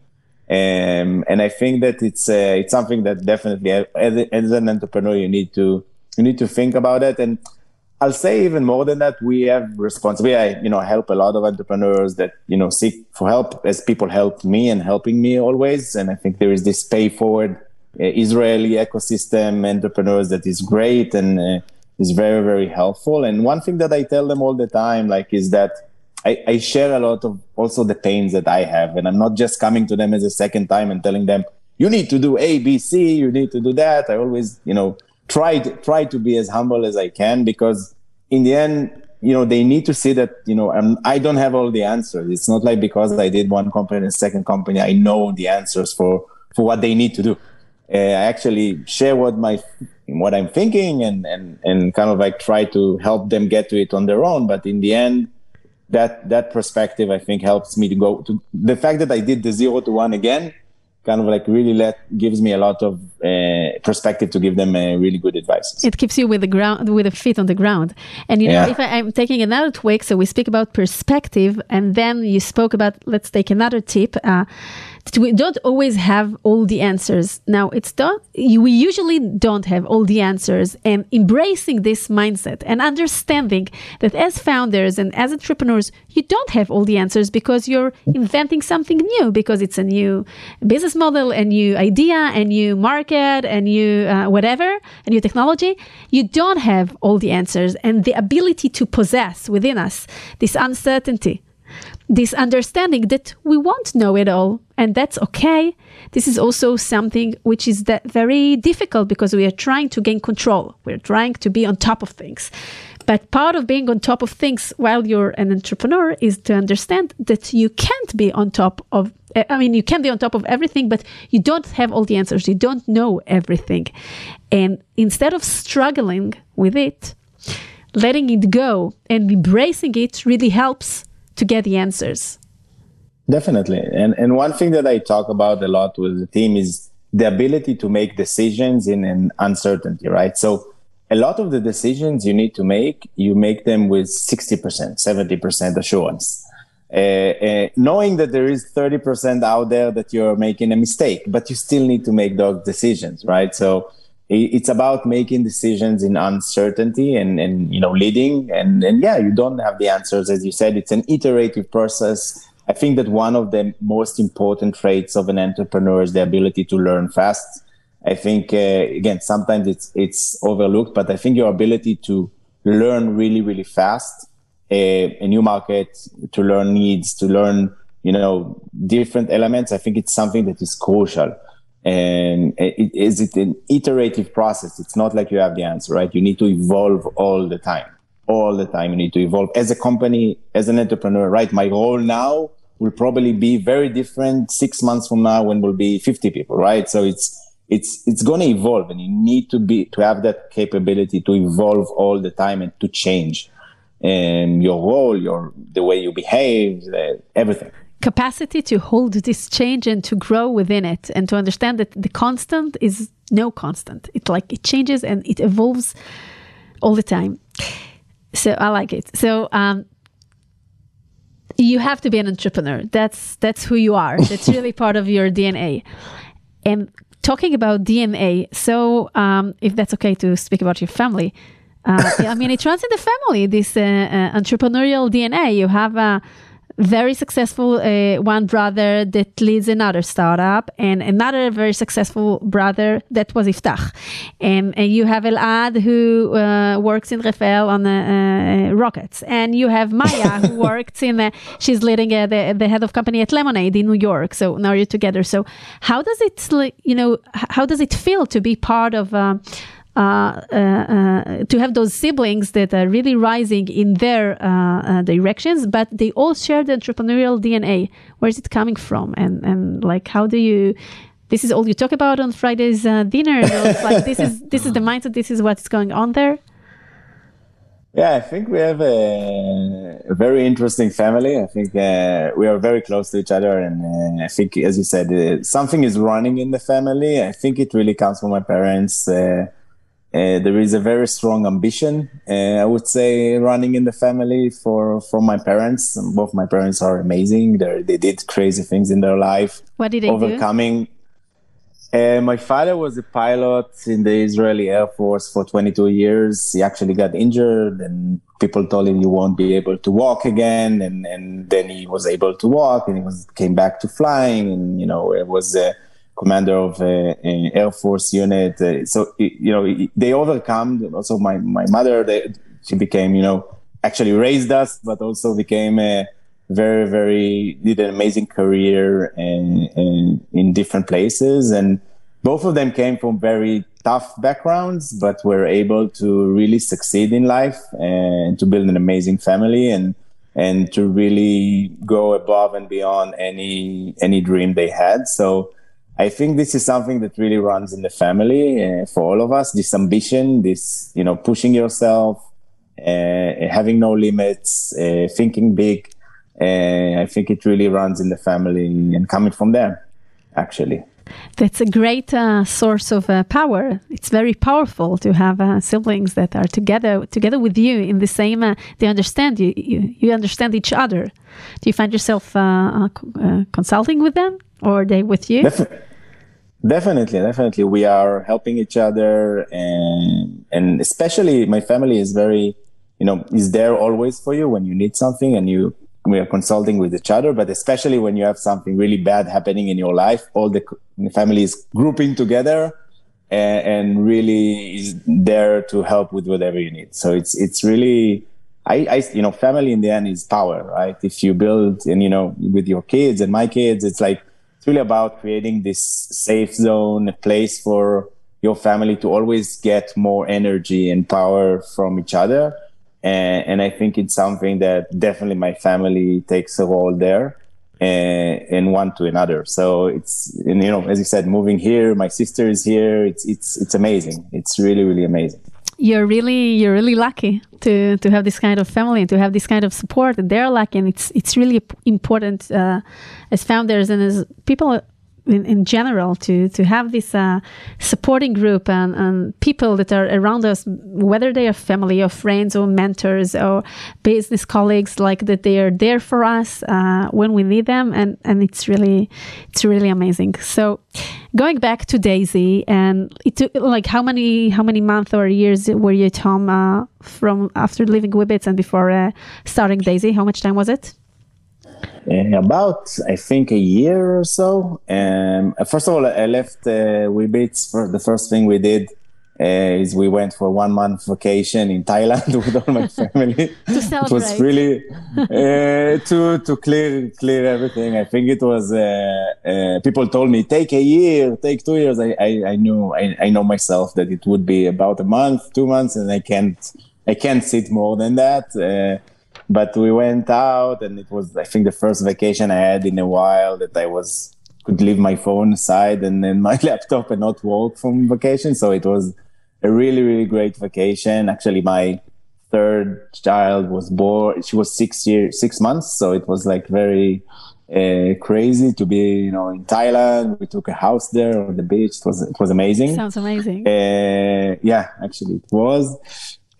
Um, and I think that it's uh, it's something that definitely as, as an entrepreneur you need to you need to think about it and I'll say even more than that, we have responsibility. I, you know, help a lot of entrepreneurs that, you know, seek for help as people help me and helping me always. And I think there is this pay forward uh, Israeli ecosystem entrepreneurs that is great and uh, is very, very helpful. And one thing that I tell them all the time, like, is that I, I share a lot of also the pains that I have. And I'm not just coming to them as a second time and telling them, you need to do A, B, C, you need to do that. I always, you know, try to, try to be as humble as I can because in the end, you know, they need to see that, you know, I'm, I don't have all the answers. It's not like because I did one company and second company, I know the answers for, for what they need to do. Uh, I actually share what my, what I'm thinking and, and, and kind of like try to help them get to it on their own. But in the end, that, that perspective, I think helps me to go to the fact that I did the zero to one again kind of like really let gives me a lot of uh, perspective to give them uh, really good advice. It keeps you with the ground, with the feet on the ground. And you know, yeah. if I, am taking another tweak, so we speak about perspective, and then you spoke about. Let's take another tip. Uh, we don't always have all the answers. Now, it's not, we usually don't have all the answers and embracing this mindset and understanding that as founders and as entrepreneurs, you don't have all the answers because you're inventing something new because it's a new business model, a new idea, a new market, a new uh, whatever, a new technology. You don't have all the answers and the ability to possess within us this uncertainty this understanding that we won't know it all and that's okay. This is also something which is very difficult because we are trying to gain control. We're trying to be on top of things. But part of being on top of things while you're an entrepreneur is to understand that you can't be on top of i mean you can be on top of everything but you don't have all the answers. You don't know everything. And instead of struggling with it letting it go and embracing it really helps to get the answers. Definitely. And, and one thing that I talk about a lot with the team is the ability to make decisions in an uncertainty, right? So a lot of the decisions you need to make, you make them with 60%, 70% assurance. Uh, uh, knowing that there is 30% out there that you're making a mistake, but you still need to make those decisions, right? So it's about making decisions in uncertainty and, and you know leading. And, and yeah you don't have the answers as you said. It's an iterative process. I think that one of the most important traits of an entrepreneur is the ability to learn fast. I think uh, again sometimes it's it's overlooked but i think your ability to learn really really fast uh, a new market to learn needs to learn you know different elements i think it's something that is crucial and it, is it an iterative process? It's not like you have the answer right? You need to evolve all the time all the time you need to evolve. As a company as an entrepreneur right my role now will probably be very different six months from now when we'll be 50 people right? So it's it's it's going to evolve and you need to be to have that capability to evolve all the time and to change um, your role your the way you behave uh, everything capacity to hold this change and to grow within it and to understand that the constant is no constant. It like it changes and it evolves all the time. So i like it. So um, you have to be an entrepreneur. That's that's who you are. That's really part of your dna and talking about dna so um, if that's okay to speak about your family uh, i mean it runs in the family this uh, uh, entrepreneurial dna you have a very successful uh, one brother that leads another startup and another very successful brother that was Iftach. And, and you have Elad who uh, works in Rafael on the uh, rockets. And you have Maya who works in, the, she's leading uh, the, the head of company at Lemonade in New York. So now you're together. So how does it, you know, how does it feel to be part of, uh, to have those siblings that are really rising in their uh, uh, directions, but they all share the entrepreneurial DNA. Where is it coming from? And and like, how do you? This is all you talk about on Friday's uh, dinner. Like this is this is the mindset. This is what's going on there. Yeah, I think we have a, a very interesting family. I think uh, we are very close to each other, and uh, I think, as you said, uh, something is running in the family. I think it really comes from my parents. Uh, uh, there is a very strong ambition, uh, I would say, running in the family for from my parents. Both my parents are amazing. They they did crazy things in their life. What did they overcoming, do? Uh, my father was a pilot in the Israeli Air Force for 22 years. He actually got injured, and people told him you won't be able to walk again. And, and then he was able to walk, and he was came back to flying. And you know, it was a commander of an Air Force unit. Uh, so you know, they overcome. Also, my my mother, they, she became you know actually raised us, but also became a very, very did an amazing career in, in, in different places. And both of them came from very tough backgrounds, but were able to really succeed in life and to build an amazing family and and to really go above and beyond any any dream they had. So I think this is something that really runs in the family uh, for all of us. This ambition, this you know, pushing yourself, uh, having no limits, uh, thinking big. Uh, I think it really runs in the family and coming from there, actually. That's a great uh, source of uh, power. It's very powerful to have uh, siblings that are together together with you in the same. Uh, they understand you, you. You understand each other. Do you find yourself uh, consulting with them, or are they with you? Definitely. Definitely, definitely, we are helping each other, and and especially my family is very, you know, is there always for you when you need something, and you we are consulting with each other, but especially when you have something really bad happening in your life, all the family is grouping together and, and, really is there to help with whatever you need. So it's it's really, I, I you know, family in the end is power, right? If you build and you know with your kids and my kids, it's like it's really about creating this safe zone, a place for your family to always get more energy and power from each other and, and I think it's something that definitely my family takes a role there eh, and, and one to another. So it's and, you know as you said, moving here, my sister is here. It's it's it's amazing. It's really really amazing. You're really you're really lucky to to have this kind of family and to have this kind of support. And they're lucky, and it's it's really important uh, as founders and as people in, in general to to have this uh, supporting group and, and people that are around us whether they are family or friends or mentors or business colleagues like that they are there for us uh, when we need them and and it's really it's really amazing so going back to daisy and it took like how many how many months or years were you at home uh, from after leaving Wibbitz and before uh, starting daisy how much time was it uh, about I think a year or so. Um, first of all, I left uh, Wibbitz. For the first thing we did is we went for one month vacation in Thailand with all my family. it was really uh, to to clear clear everything. I think it was. Uh, uh, people told me take a year, take two years. I I, I knew I, I know myself that it would be about a month, two months, and I can't I can't sit more than that. Uh, but we went out and it was i think the first vacation i had in a while that i was could leave my phone aside and then my laptop and not work from vacation so it was a really really great vacation. Actually my third child was born she was six years six months so it was like very uh, crazy to be you know in thailand. We took a house there on the beach. It was it was amazing. Sounds amazing. Uh, yeah actually it was.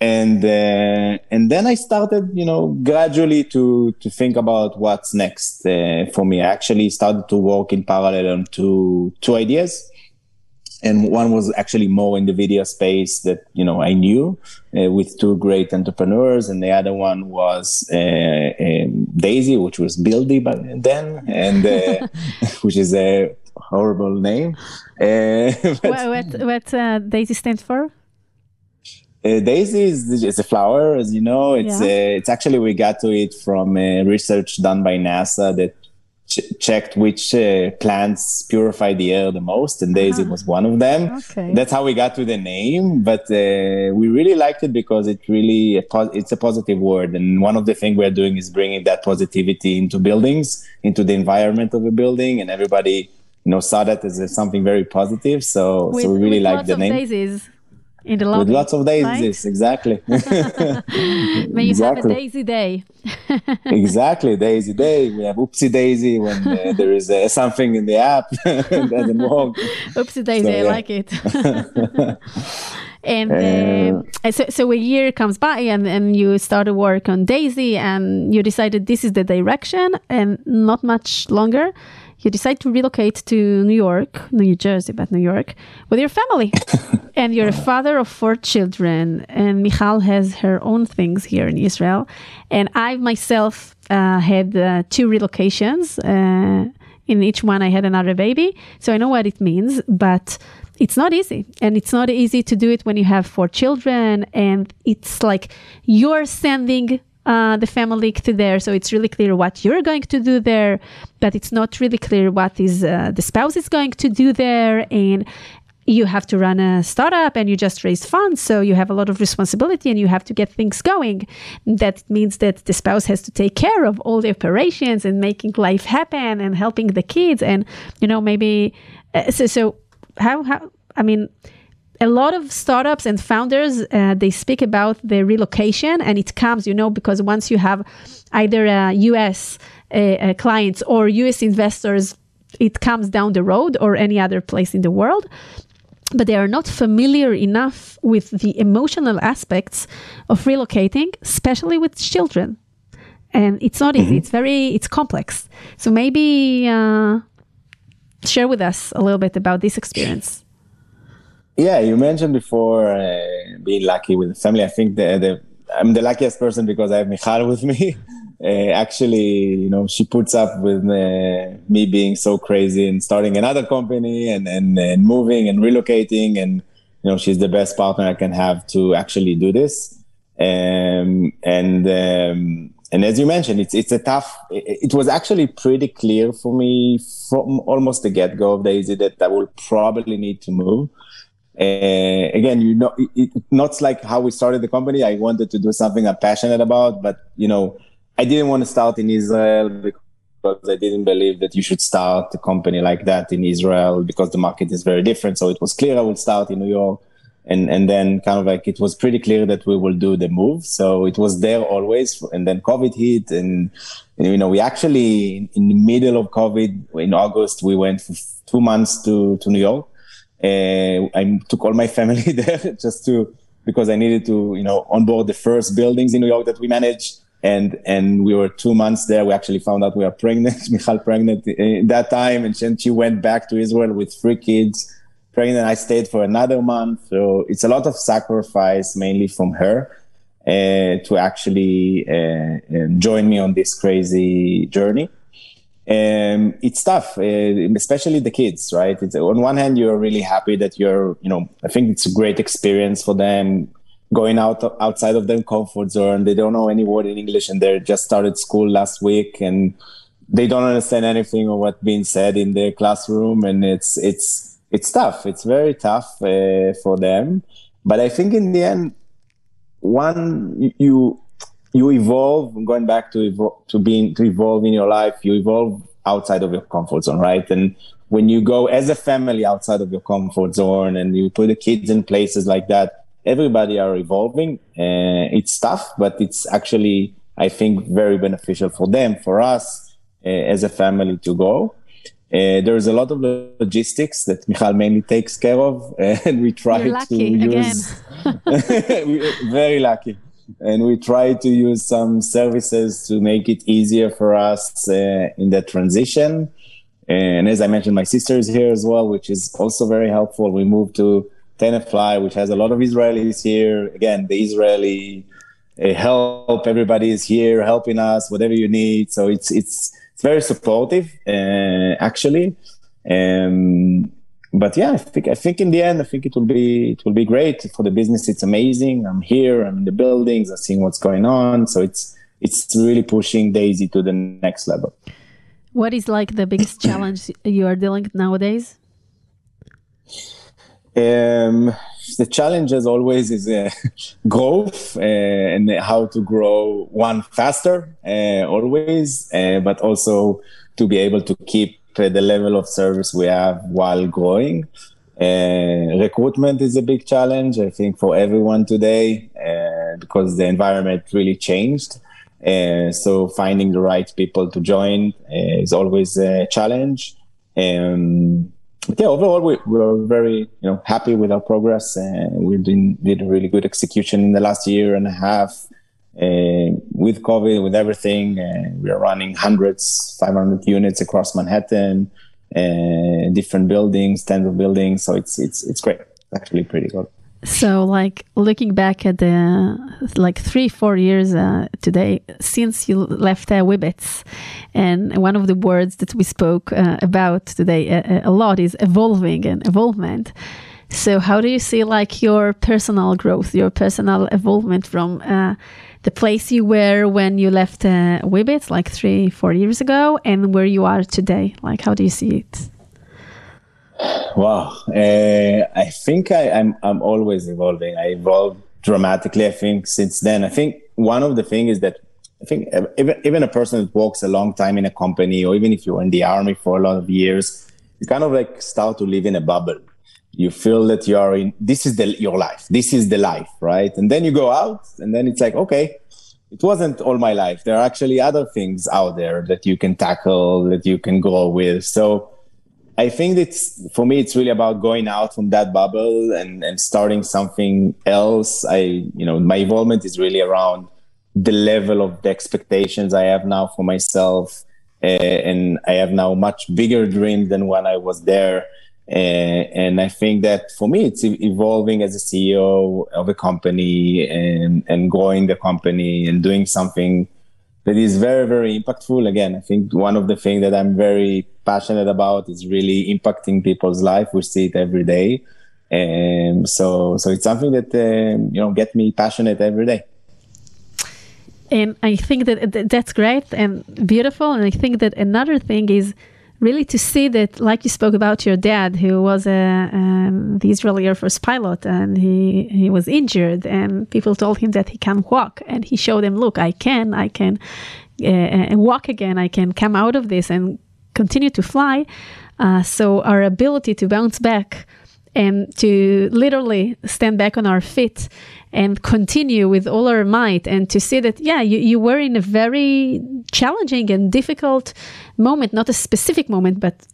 And uh, and then I started, you know, gradually to to think about what's next uh, for me. I actually started to work in parallel on two two ideas, and one was actually more in the video space that you know I knew uh, with two great entrepreneurs, and the other one was uh, um, Daisy, which was Buildy by then, and uh, which is a horrible name. Uh, what what, what Daisy stands for? Uh, daisy is, is a flower, as you know. It's yeah. uh, it's actually we got to it from uh, research done by NASA that ch- checked which uh, plants purify the air the most, and Daisy Ah. was one of them. Okay. That's how we got to the name, but uh, we really liked it because it really a pos- it's a positive word, and one of the things we're doing is bringing that positivity into buildings, into the environment of a building, and everybody you know saw that as a, something very positive. So with, so we really like the name. daisies in the. With lots of daisies, exactly. May you have a exactly. daisy day. exactly, Daisy Day. We have Oopsie Daisy when uh, there is uh, something in the app that doesn't work. Oopsie daisy, So, I like it. and um, so, so a year comes by and, and you start to work on Daisy and you decided this is the direction and not much longer you decide to relocate to New York, New Jersey, but New York with your family. and you're a father of four children and Michal has her own things here in Israel. And I myself uh, had uh, two relocations. Uh, in each one, I had another baby. So I know what it means, but it's not easy. And it's not easy to do it when you have four children. And it's like you're sending uh, the family to there. So it's really clear what you're going to do there, but it's not really clear what is uh, the spouse is going to do there. And you have to run a startup and you just raise funds. So you have a lot of responsibility and you have to get things going. That means that the spouse has to take care of all the operations and making life happen and helping the kids. And, you know, maybe, uh, so, so how, how, I mean, a lot of startups and founders uh, they speak about the relocation and it comes you know because once you have either uh, us uh, uh, clients or us investors it comes down the road or any other place in the world. But they are not familiar enough with the emotional aspects of relocating especially with children. And it's not easy. It's very it's complex. So maybe uh, share with us a little bit about this experience Yeah, you mentioned before uh, being lucky with the family. I think the, the I'm the luckiest person because I have Michal with me. Uh, actually, you know, she puts up with uh, me being so crazy and starting another company and, and and moving and relocating, and you know, she's the best partner I can have to actually do this. Um, and um, and as you mentioned, it's it's a tough. It, it was actually pretty clear for me from almost the get go of Daisy that I will probably need to move. Uh, again, you know, it, it, not like how we started the company. I wanted to do something I'm passionate about, but you know, I didn't want to start in Israel because I didn't believe that you should start a company like that in Israel because the market is very different. So it was clear I would start in New York. And, and then kind of like it was pretty clear that we will do the move. So it was there always. And then COVID hit and, and you know, we actually in, in the middle of COVID in August, we went for two months to, to New York. Uh, I took all my family there just to, because I needed to, you know, onboard the first buildings in New York that we managed and and we were two months there. We actually found out we were pregnant, Michal pregnant in that time, and then she went back to Israel with three kids. Pregnant, I stayed for another month. So it's a lot of sacrifice, mainly from her, uh, to actually uh, join me on this crazy journey. Um, it's tough, uh, especially the kids, right? It's, on one hand, you're really happy that you're, you know, I think it's a great experience for them going out outside of their comfort zone. They don't know any word in English and they just started school last week and they don't understand anything of what's being said in their classroom. And it's, it's, it's tough. It's very tough uh, for them. But I think in the end, one, you, you evolve going back to evolve, to being, to evolve in your life, you evolve outside of your comfort zone, right? And when you go as a family outside of your comfort zone and you put the kids in places like that, everybody are evolving. Uh, it's tough, but it's actually, I think, very beneficial for them, for us uh, as a family to go. Uh, there's a lot of logistics that Michal mainly takes care of, and we try to use. very lucky, and we try to use some services to make it easier for us uh, in that transition. And as I mentioned, my sister is here as well, which is also very helpful. We moved to Tenafly, which has a lot of Israelis here. Again, the Israeli uh, help, everybody is here helping us, whatever you need. So it's it's it's very supportive, uh, actually. Um, but yeah, I think I think in the end, I think it will be it will be great for the business. It's amazing. I'm here. I'm in the buildings. I'm seeing what's going on. So it's it's really pushing Daisy to the next level. What is like the biggest challenge you are dealing with nowadays? Um, the challenge, as always, is uh, growth uh, and how to grow one faster, uh, always, uh, but also to be able to keep the level of service we have while growing. Uh, recruitment is a big challenge, I think, for everyone today because the environment really changed. so finding the right people to join is always a challenge. Um, but yeah, overall, we, we are very you know happy with our progress. Uh, we did, did a really good execution in the last year and a half. Uh, with COVID, with everything, uh, we are running hundreds, 500 units across Manhattan, uh, different buildings, tens of buildings. So it's it's it's great. actually pretty good. So, like looking back at the like three, four years uh, today since you left uh, and one of the words that we spoke uh, about today a, a, lot is evolving and evolvement. So, how do you see like your personal growth, your personal evolvement from the place you were when you left uh, like three, four years ago, and where you are today? Like, how do you see it? Wow, uh, I think I, am I'm, I'm always evolving. I evolved dramatically. I think since then. I think one of the things is that I think even even a person that works a long time in a company, or even if you're in the army for a lot of years, you kind of like start to live in a bubble. You feel that you are in this is the your life. This is the life, right? And then you go out, and then it's like okay. It wasn't all my life. There are actually other things out there that you can tackle, that you can grow with. So I think it's for me, it's really about going out from that bubble and, and starting something else. I, you know, my involvement is really around the level of the expectations I have now for myself. Uh, and I have now much bigger dreams than when I was there. Uh, and I think that for me, it's evolving as a CEO of a company and, and growing the company and doing something that is very, very impactful. Again, I think one of the things that I'm very passionate about is really impacting people's life. We see it every day. And so, so it's something that, um, you know, get me passionate every day. And I think that that's great and beautiful. And I think that another thing is really to see that, like you spoke about your dad, who was a, um, the Israeli Air Force pilot, and he he was injured, and people told him that he can't walk, and he showed them, look, I can, I can, uh, walk again, I can come out of this and continue to fly. Uh, so our ability to bounce back and to literally stand back on our feet and continue with all our might and to see that yeah you, you were in a very challenging and difficult moment not a specific moment but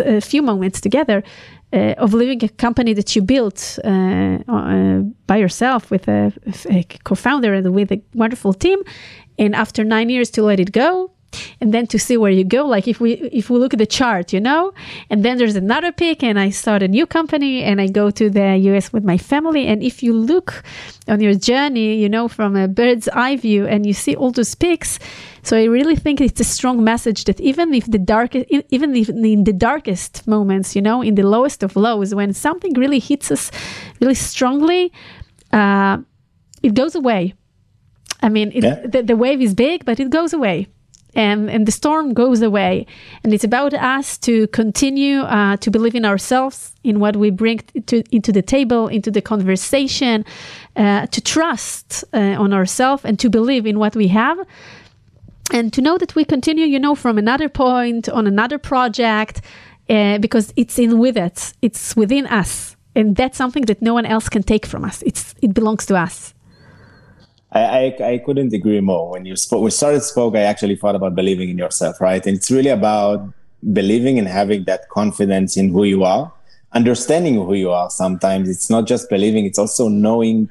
a few moments together uh, of leaving a company that you built uh, uh, by yourself with a, a co-founder and with a wonderful team. And after nine years to let it go and then to see where you go. Like if we if we look at the chart you know and then there's another peak and i start a new company and i go to the us with my family. And if you look on your journey you know from a bird's eye view and you see all those peaks so i really think it's a strong message that even if the darkest even if in the darkest moments you know in the lowest of lows when something really hits us really strongly uh, it goes away. I mean it, yeah. the, the wave is big but it goes away and, and the storm goes away. And it's about us to continue uh, to believe in ourselves, in what we bring to, into the table, into the conversation, uh, to trust uh, on ourselves and to believe in what we have. And to know that we continue, you know, from another point on another project, uh, because it's in with it, it's within us, and that's something that no one else can take from us. It's it belongs to us. I, I, I, couldn't agree more. When you spoke, we started spoke, I actually thought about believing in yourself, right? And it's really about believing and having that confidence in who you are, understanding who you are. Sometimes it's not just believing; it's also knowing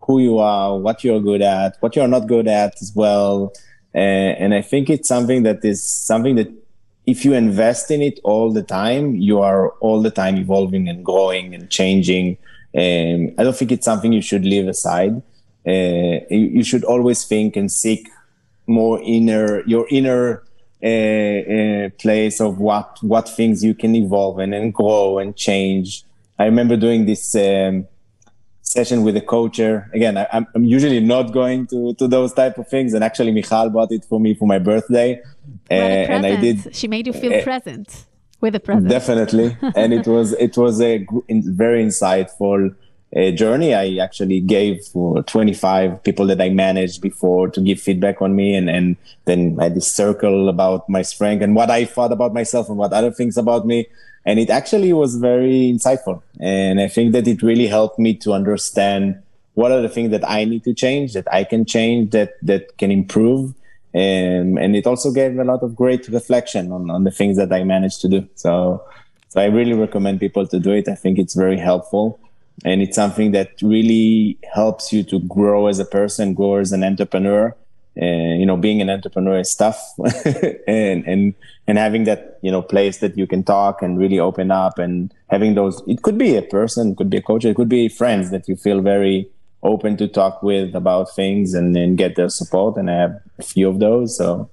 who you are, what you're good at, what you're not good at as well. Uh, and I think it's something that is something that if you invest in it all the time, you are all the time evolving and growing and changing. And I don't think it's something you should leave aside uh, you, should always think and seek more inner your inner uh, uh, place of what what things you can evolve and, and grow and change. I remember doing this um, session with a coacher. Again, I, am usually not going to, to those type of things. And actually, Michal bought it for me for my birthday. Uh, and I did. She made you feel uh, present with a present. Definitely. and it was, it was a very insightful uh, journey. I actually gave 25 people that I managed before to give feedback on me. And, and then I had this circle about my strength and what I thought about myself and what other things about me. And it actually was very insightful. And i think that it really helped me to understand what are the things that i need to change that i can change that that can improve. And and it also gave a lot of great reflection on, on the things that i managed to do. So so i really recommend people to do it. I think it's very helpful and it's something that really helps you to grow as a person grow as an entrepreneur and you know being an entrepreneur is tough. And and and having that you know place that you can talk and really open up and having those it could be a person it could be a coach it could be friends that you feel very open to talk with about things and, then get their support and i have a few of those so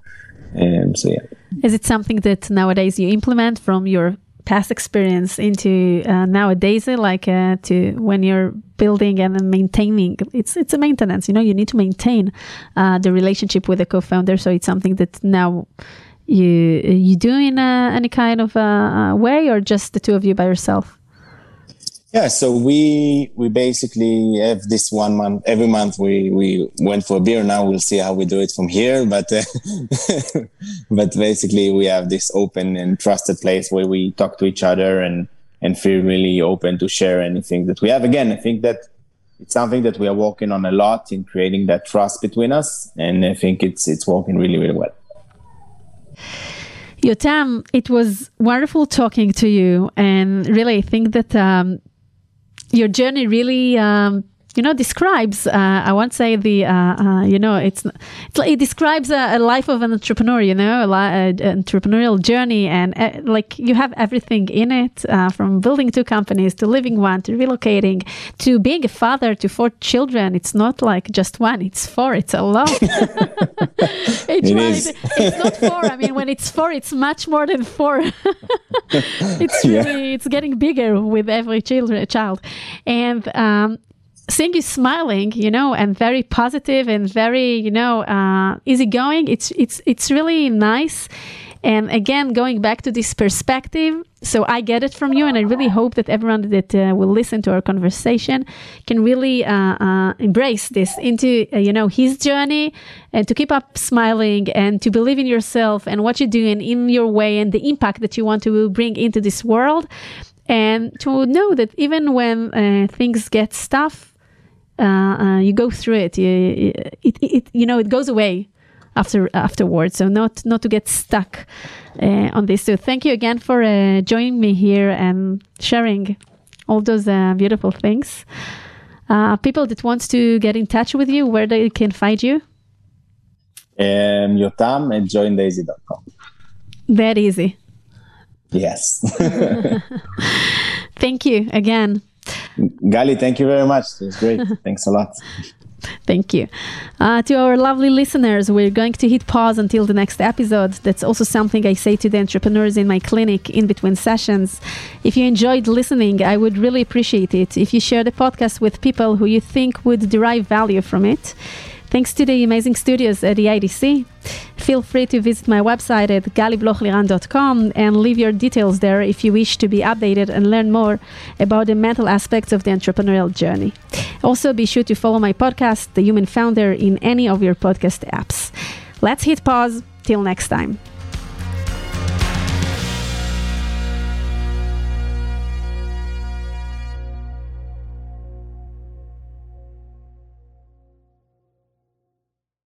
um, so yeah. Is it something that nowadays you implement from your past experience into uh, nowadays like uh, to when you're building and maintaining it's it's a maintenance you know you need to maintain uh, the relationship with the co-founder. So it's something that now you you do in uh, any kind of uh, way or just the two of you by yourself yeah, so we we basically have this one month. Every month we we went for a beer. Now we'll see how we do it from here. But uh, but basically we have this open and trusted place where we talk to each other and and feel really open to share anything that we have. Again, I think that it's something that we are working on a lot in creating that trust between us, and I think it's it's working really really well. Yotam, it was wonderful talking to you, and really, I think that um, your journey really um, you know describes uh, i won't say the uh, uh, you know it's, it's it describes a, a, life of an entrepreneur you know a, li- entrepreneurial journey and uh, like you have everything in it uh, from building two companies to living one to relocating to being a father to four children. It's not like just one it's four it's a lot it is. it's not four i mean when it's four it's much more than four it's really yeah. it's getting bigger with every children child and um, seeing you smiling, you know, and very positive and very, you know, uh, easygoing, it's it's it's really nice. And again, going back to this perspective, so I get it from you, and I really hope that everyone that uh, will listen to our conversation can really uh, uh, embrace this into uh, you know his journey, and to keep up smiling and to believe in yourself and what you're doing in your way and the impact that you want to bring into this world, and to know that even when uh, things get tough, uh, uh, you go through it. You, it, it, you know, it goes away after afterwards. So not not to get stuck uh, on this. So thank you again for uh, joining me here and sharing all those uh, beautiful things. Uh, people that wants to get in touch with you, where they can find you? Um, Yotam at joindaisy.com. That easy. Yes. thank you again. Gali, thank you very much. It was great. Thanks a lot. Thank you. Uh, to our lovely listeners, we're going to hit pause until the next episode. That's also something I say to the entrepreneurs in my clinic in between sessions. If you enjoyed listening, I would really appreciate it if you share the podcast with people who you think would derive value from it. Thanks to the amazing studios at the IDC. Feel free to visit my website at galiblochliran.com and leave your details there if you wish to be updated and learn more about the mental aspects of the entrepreneurial journey. Also, be sure to follow my podcast, The Human Founder, in any of your podcast apps. Let's hit pause. Till next time.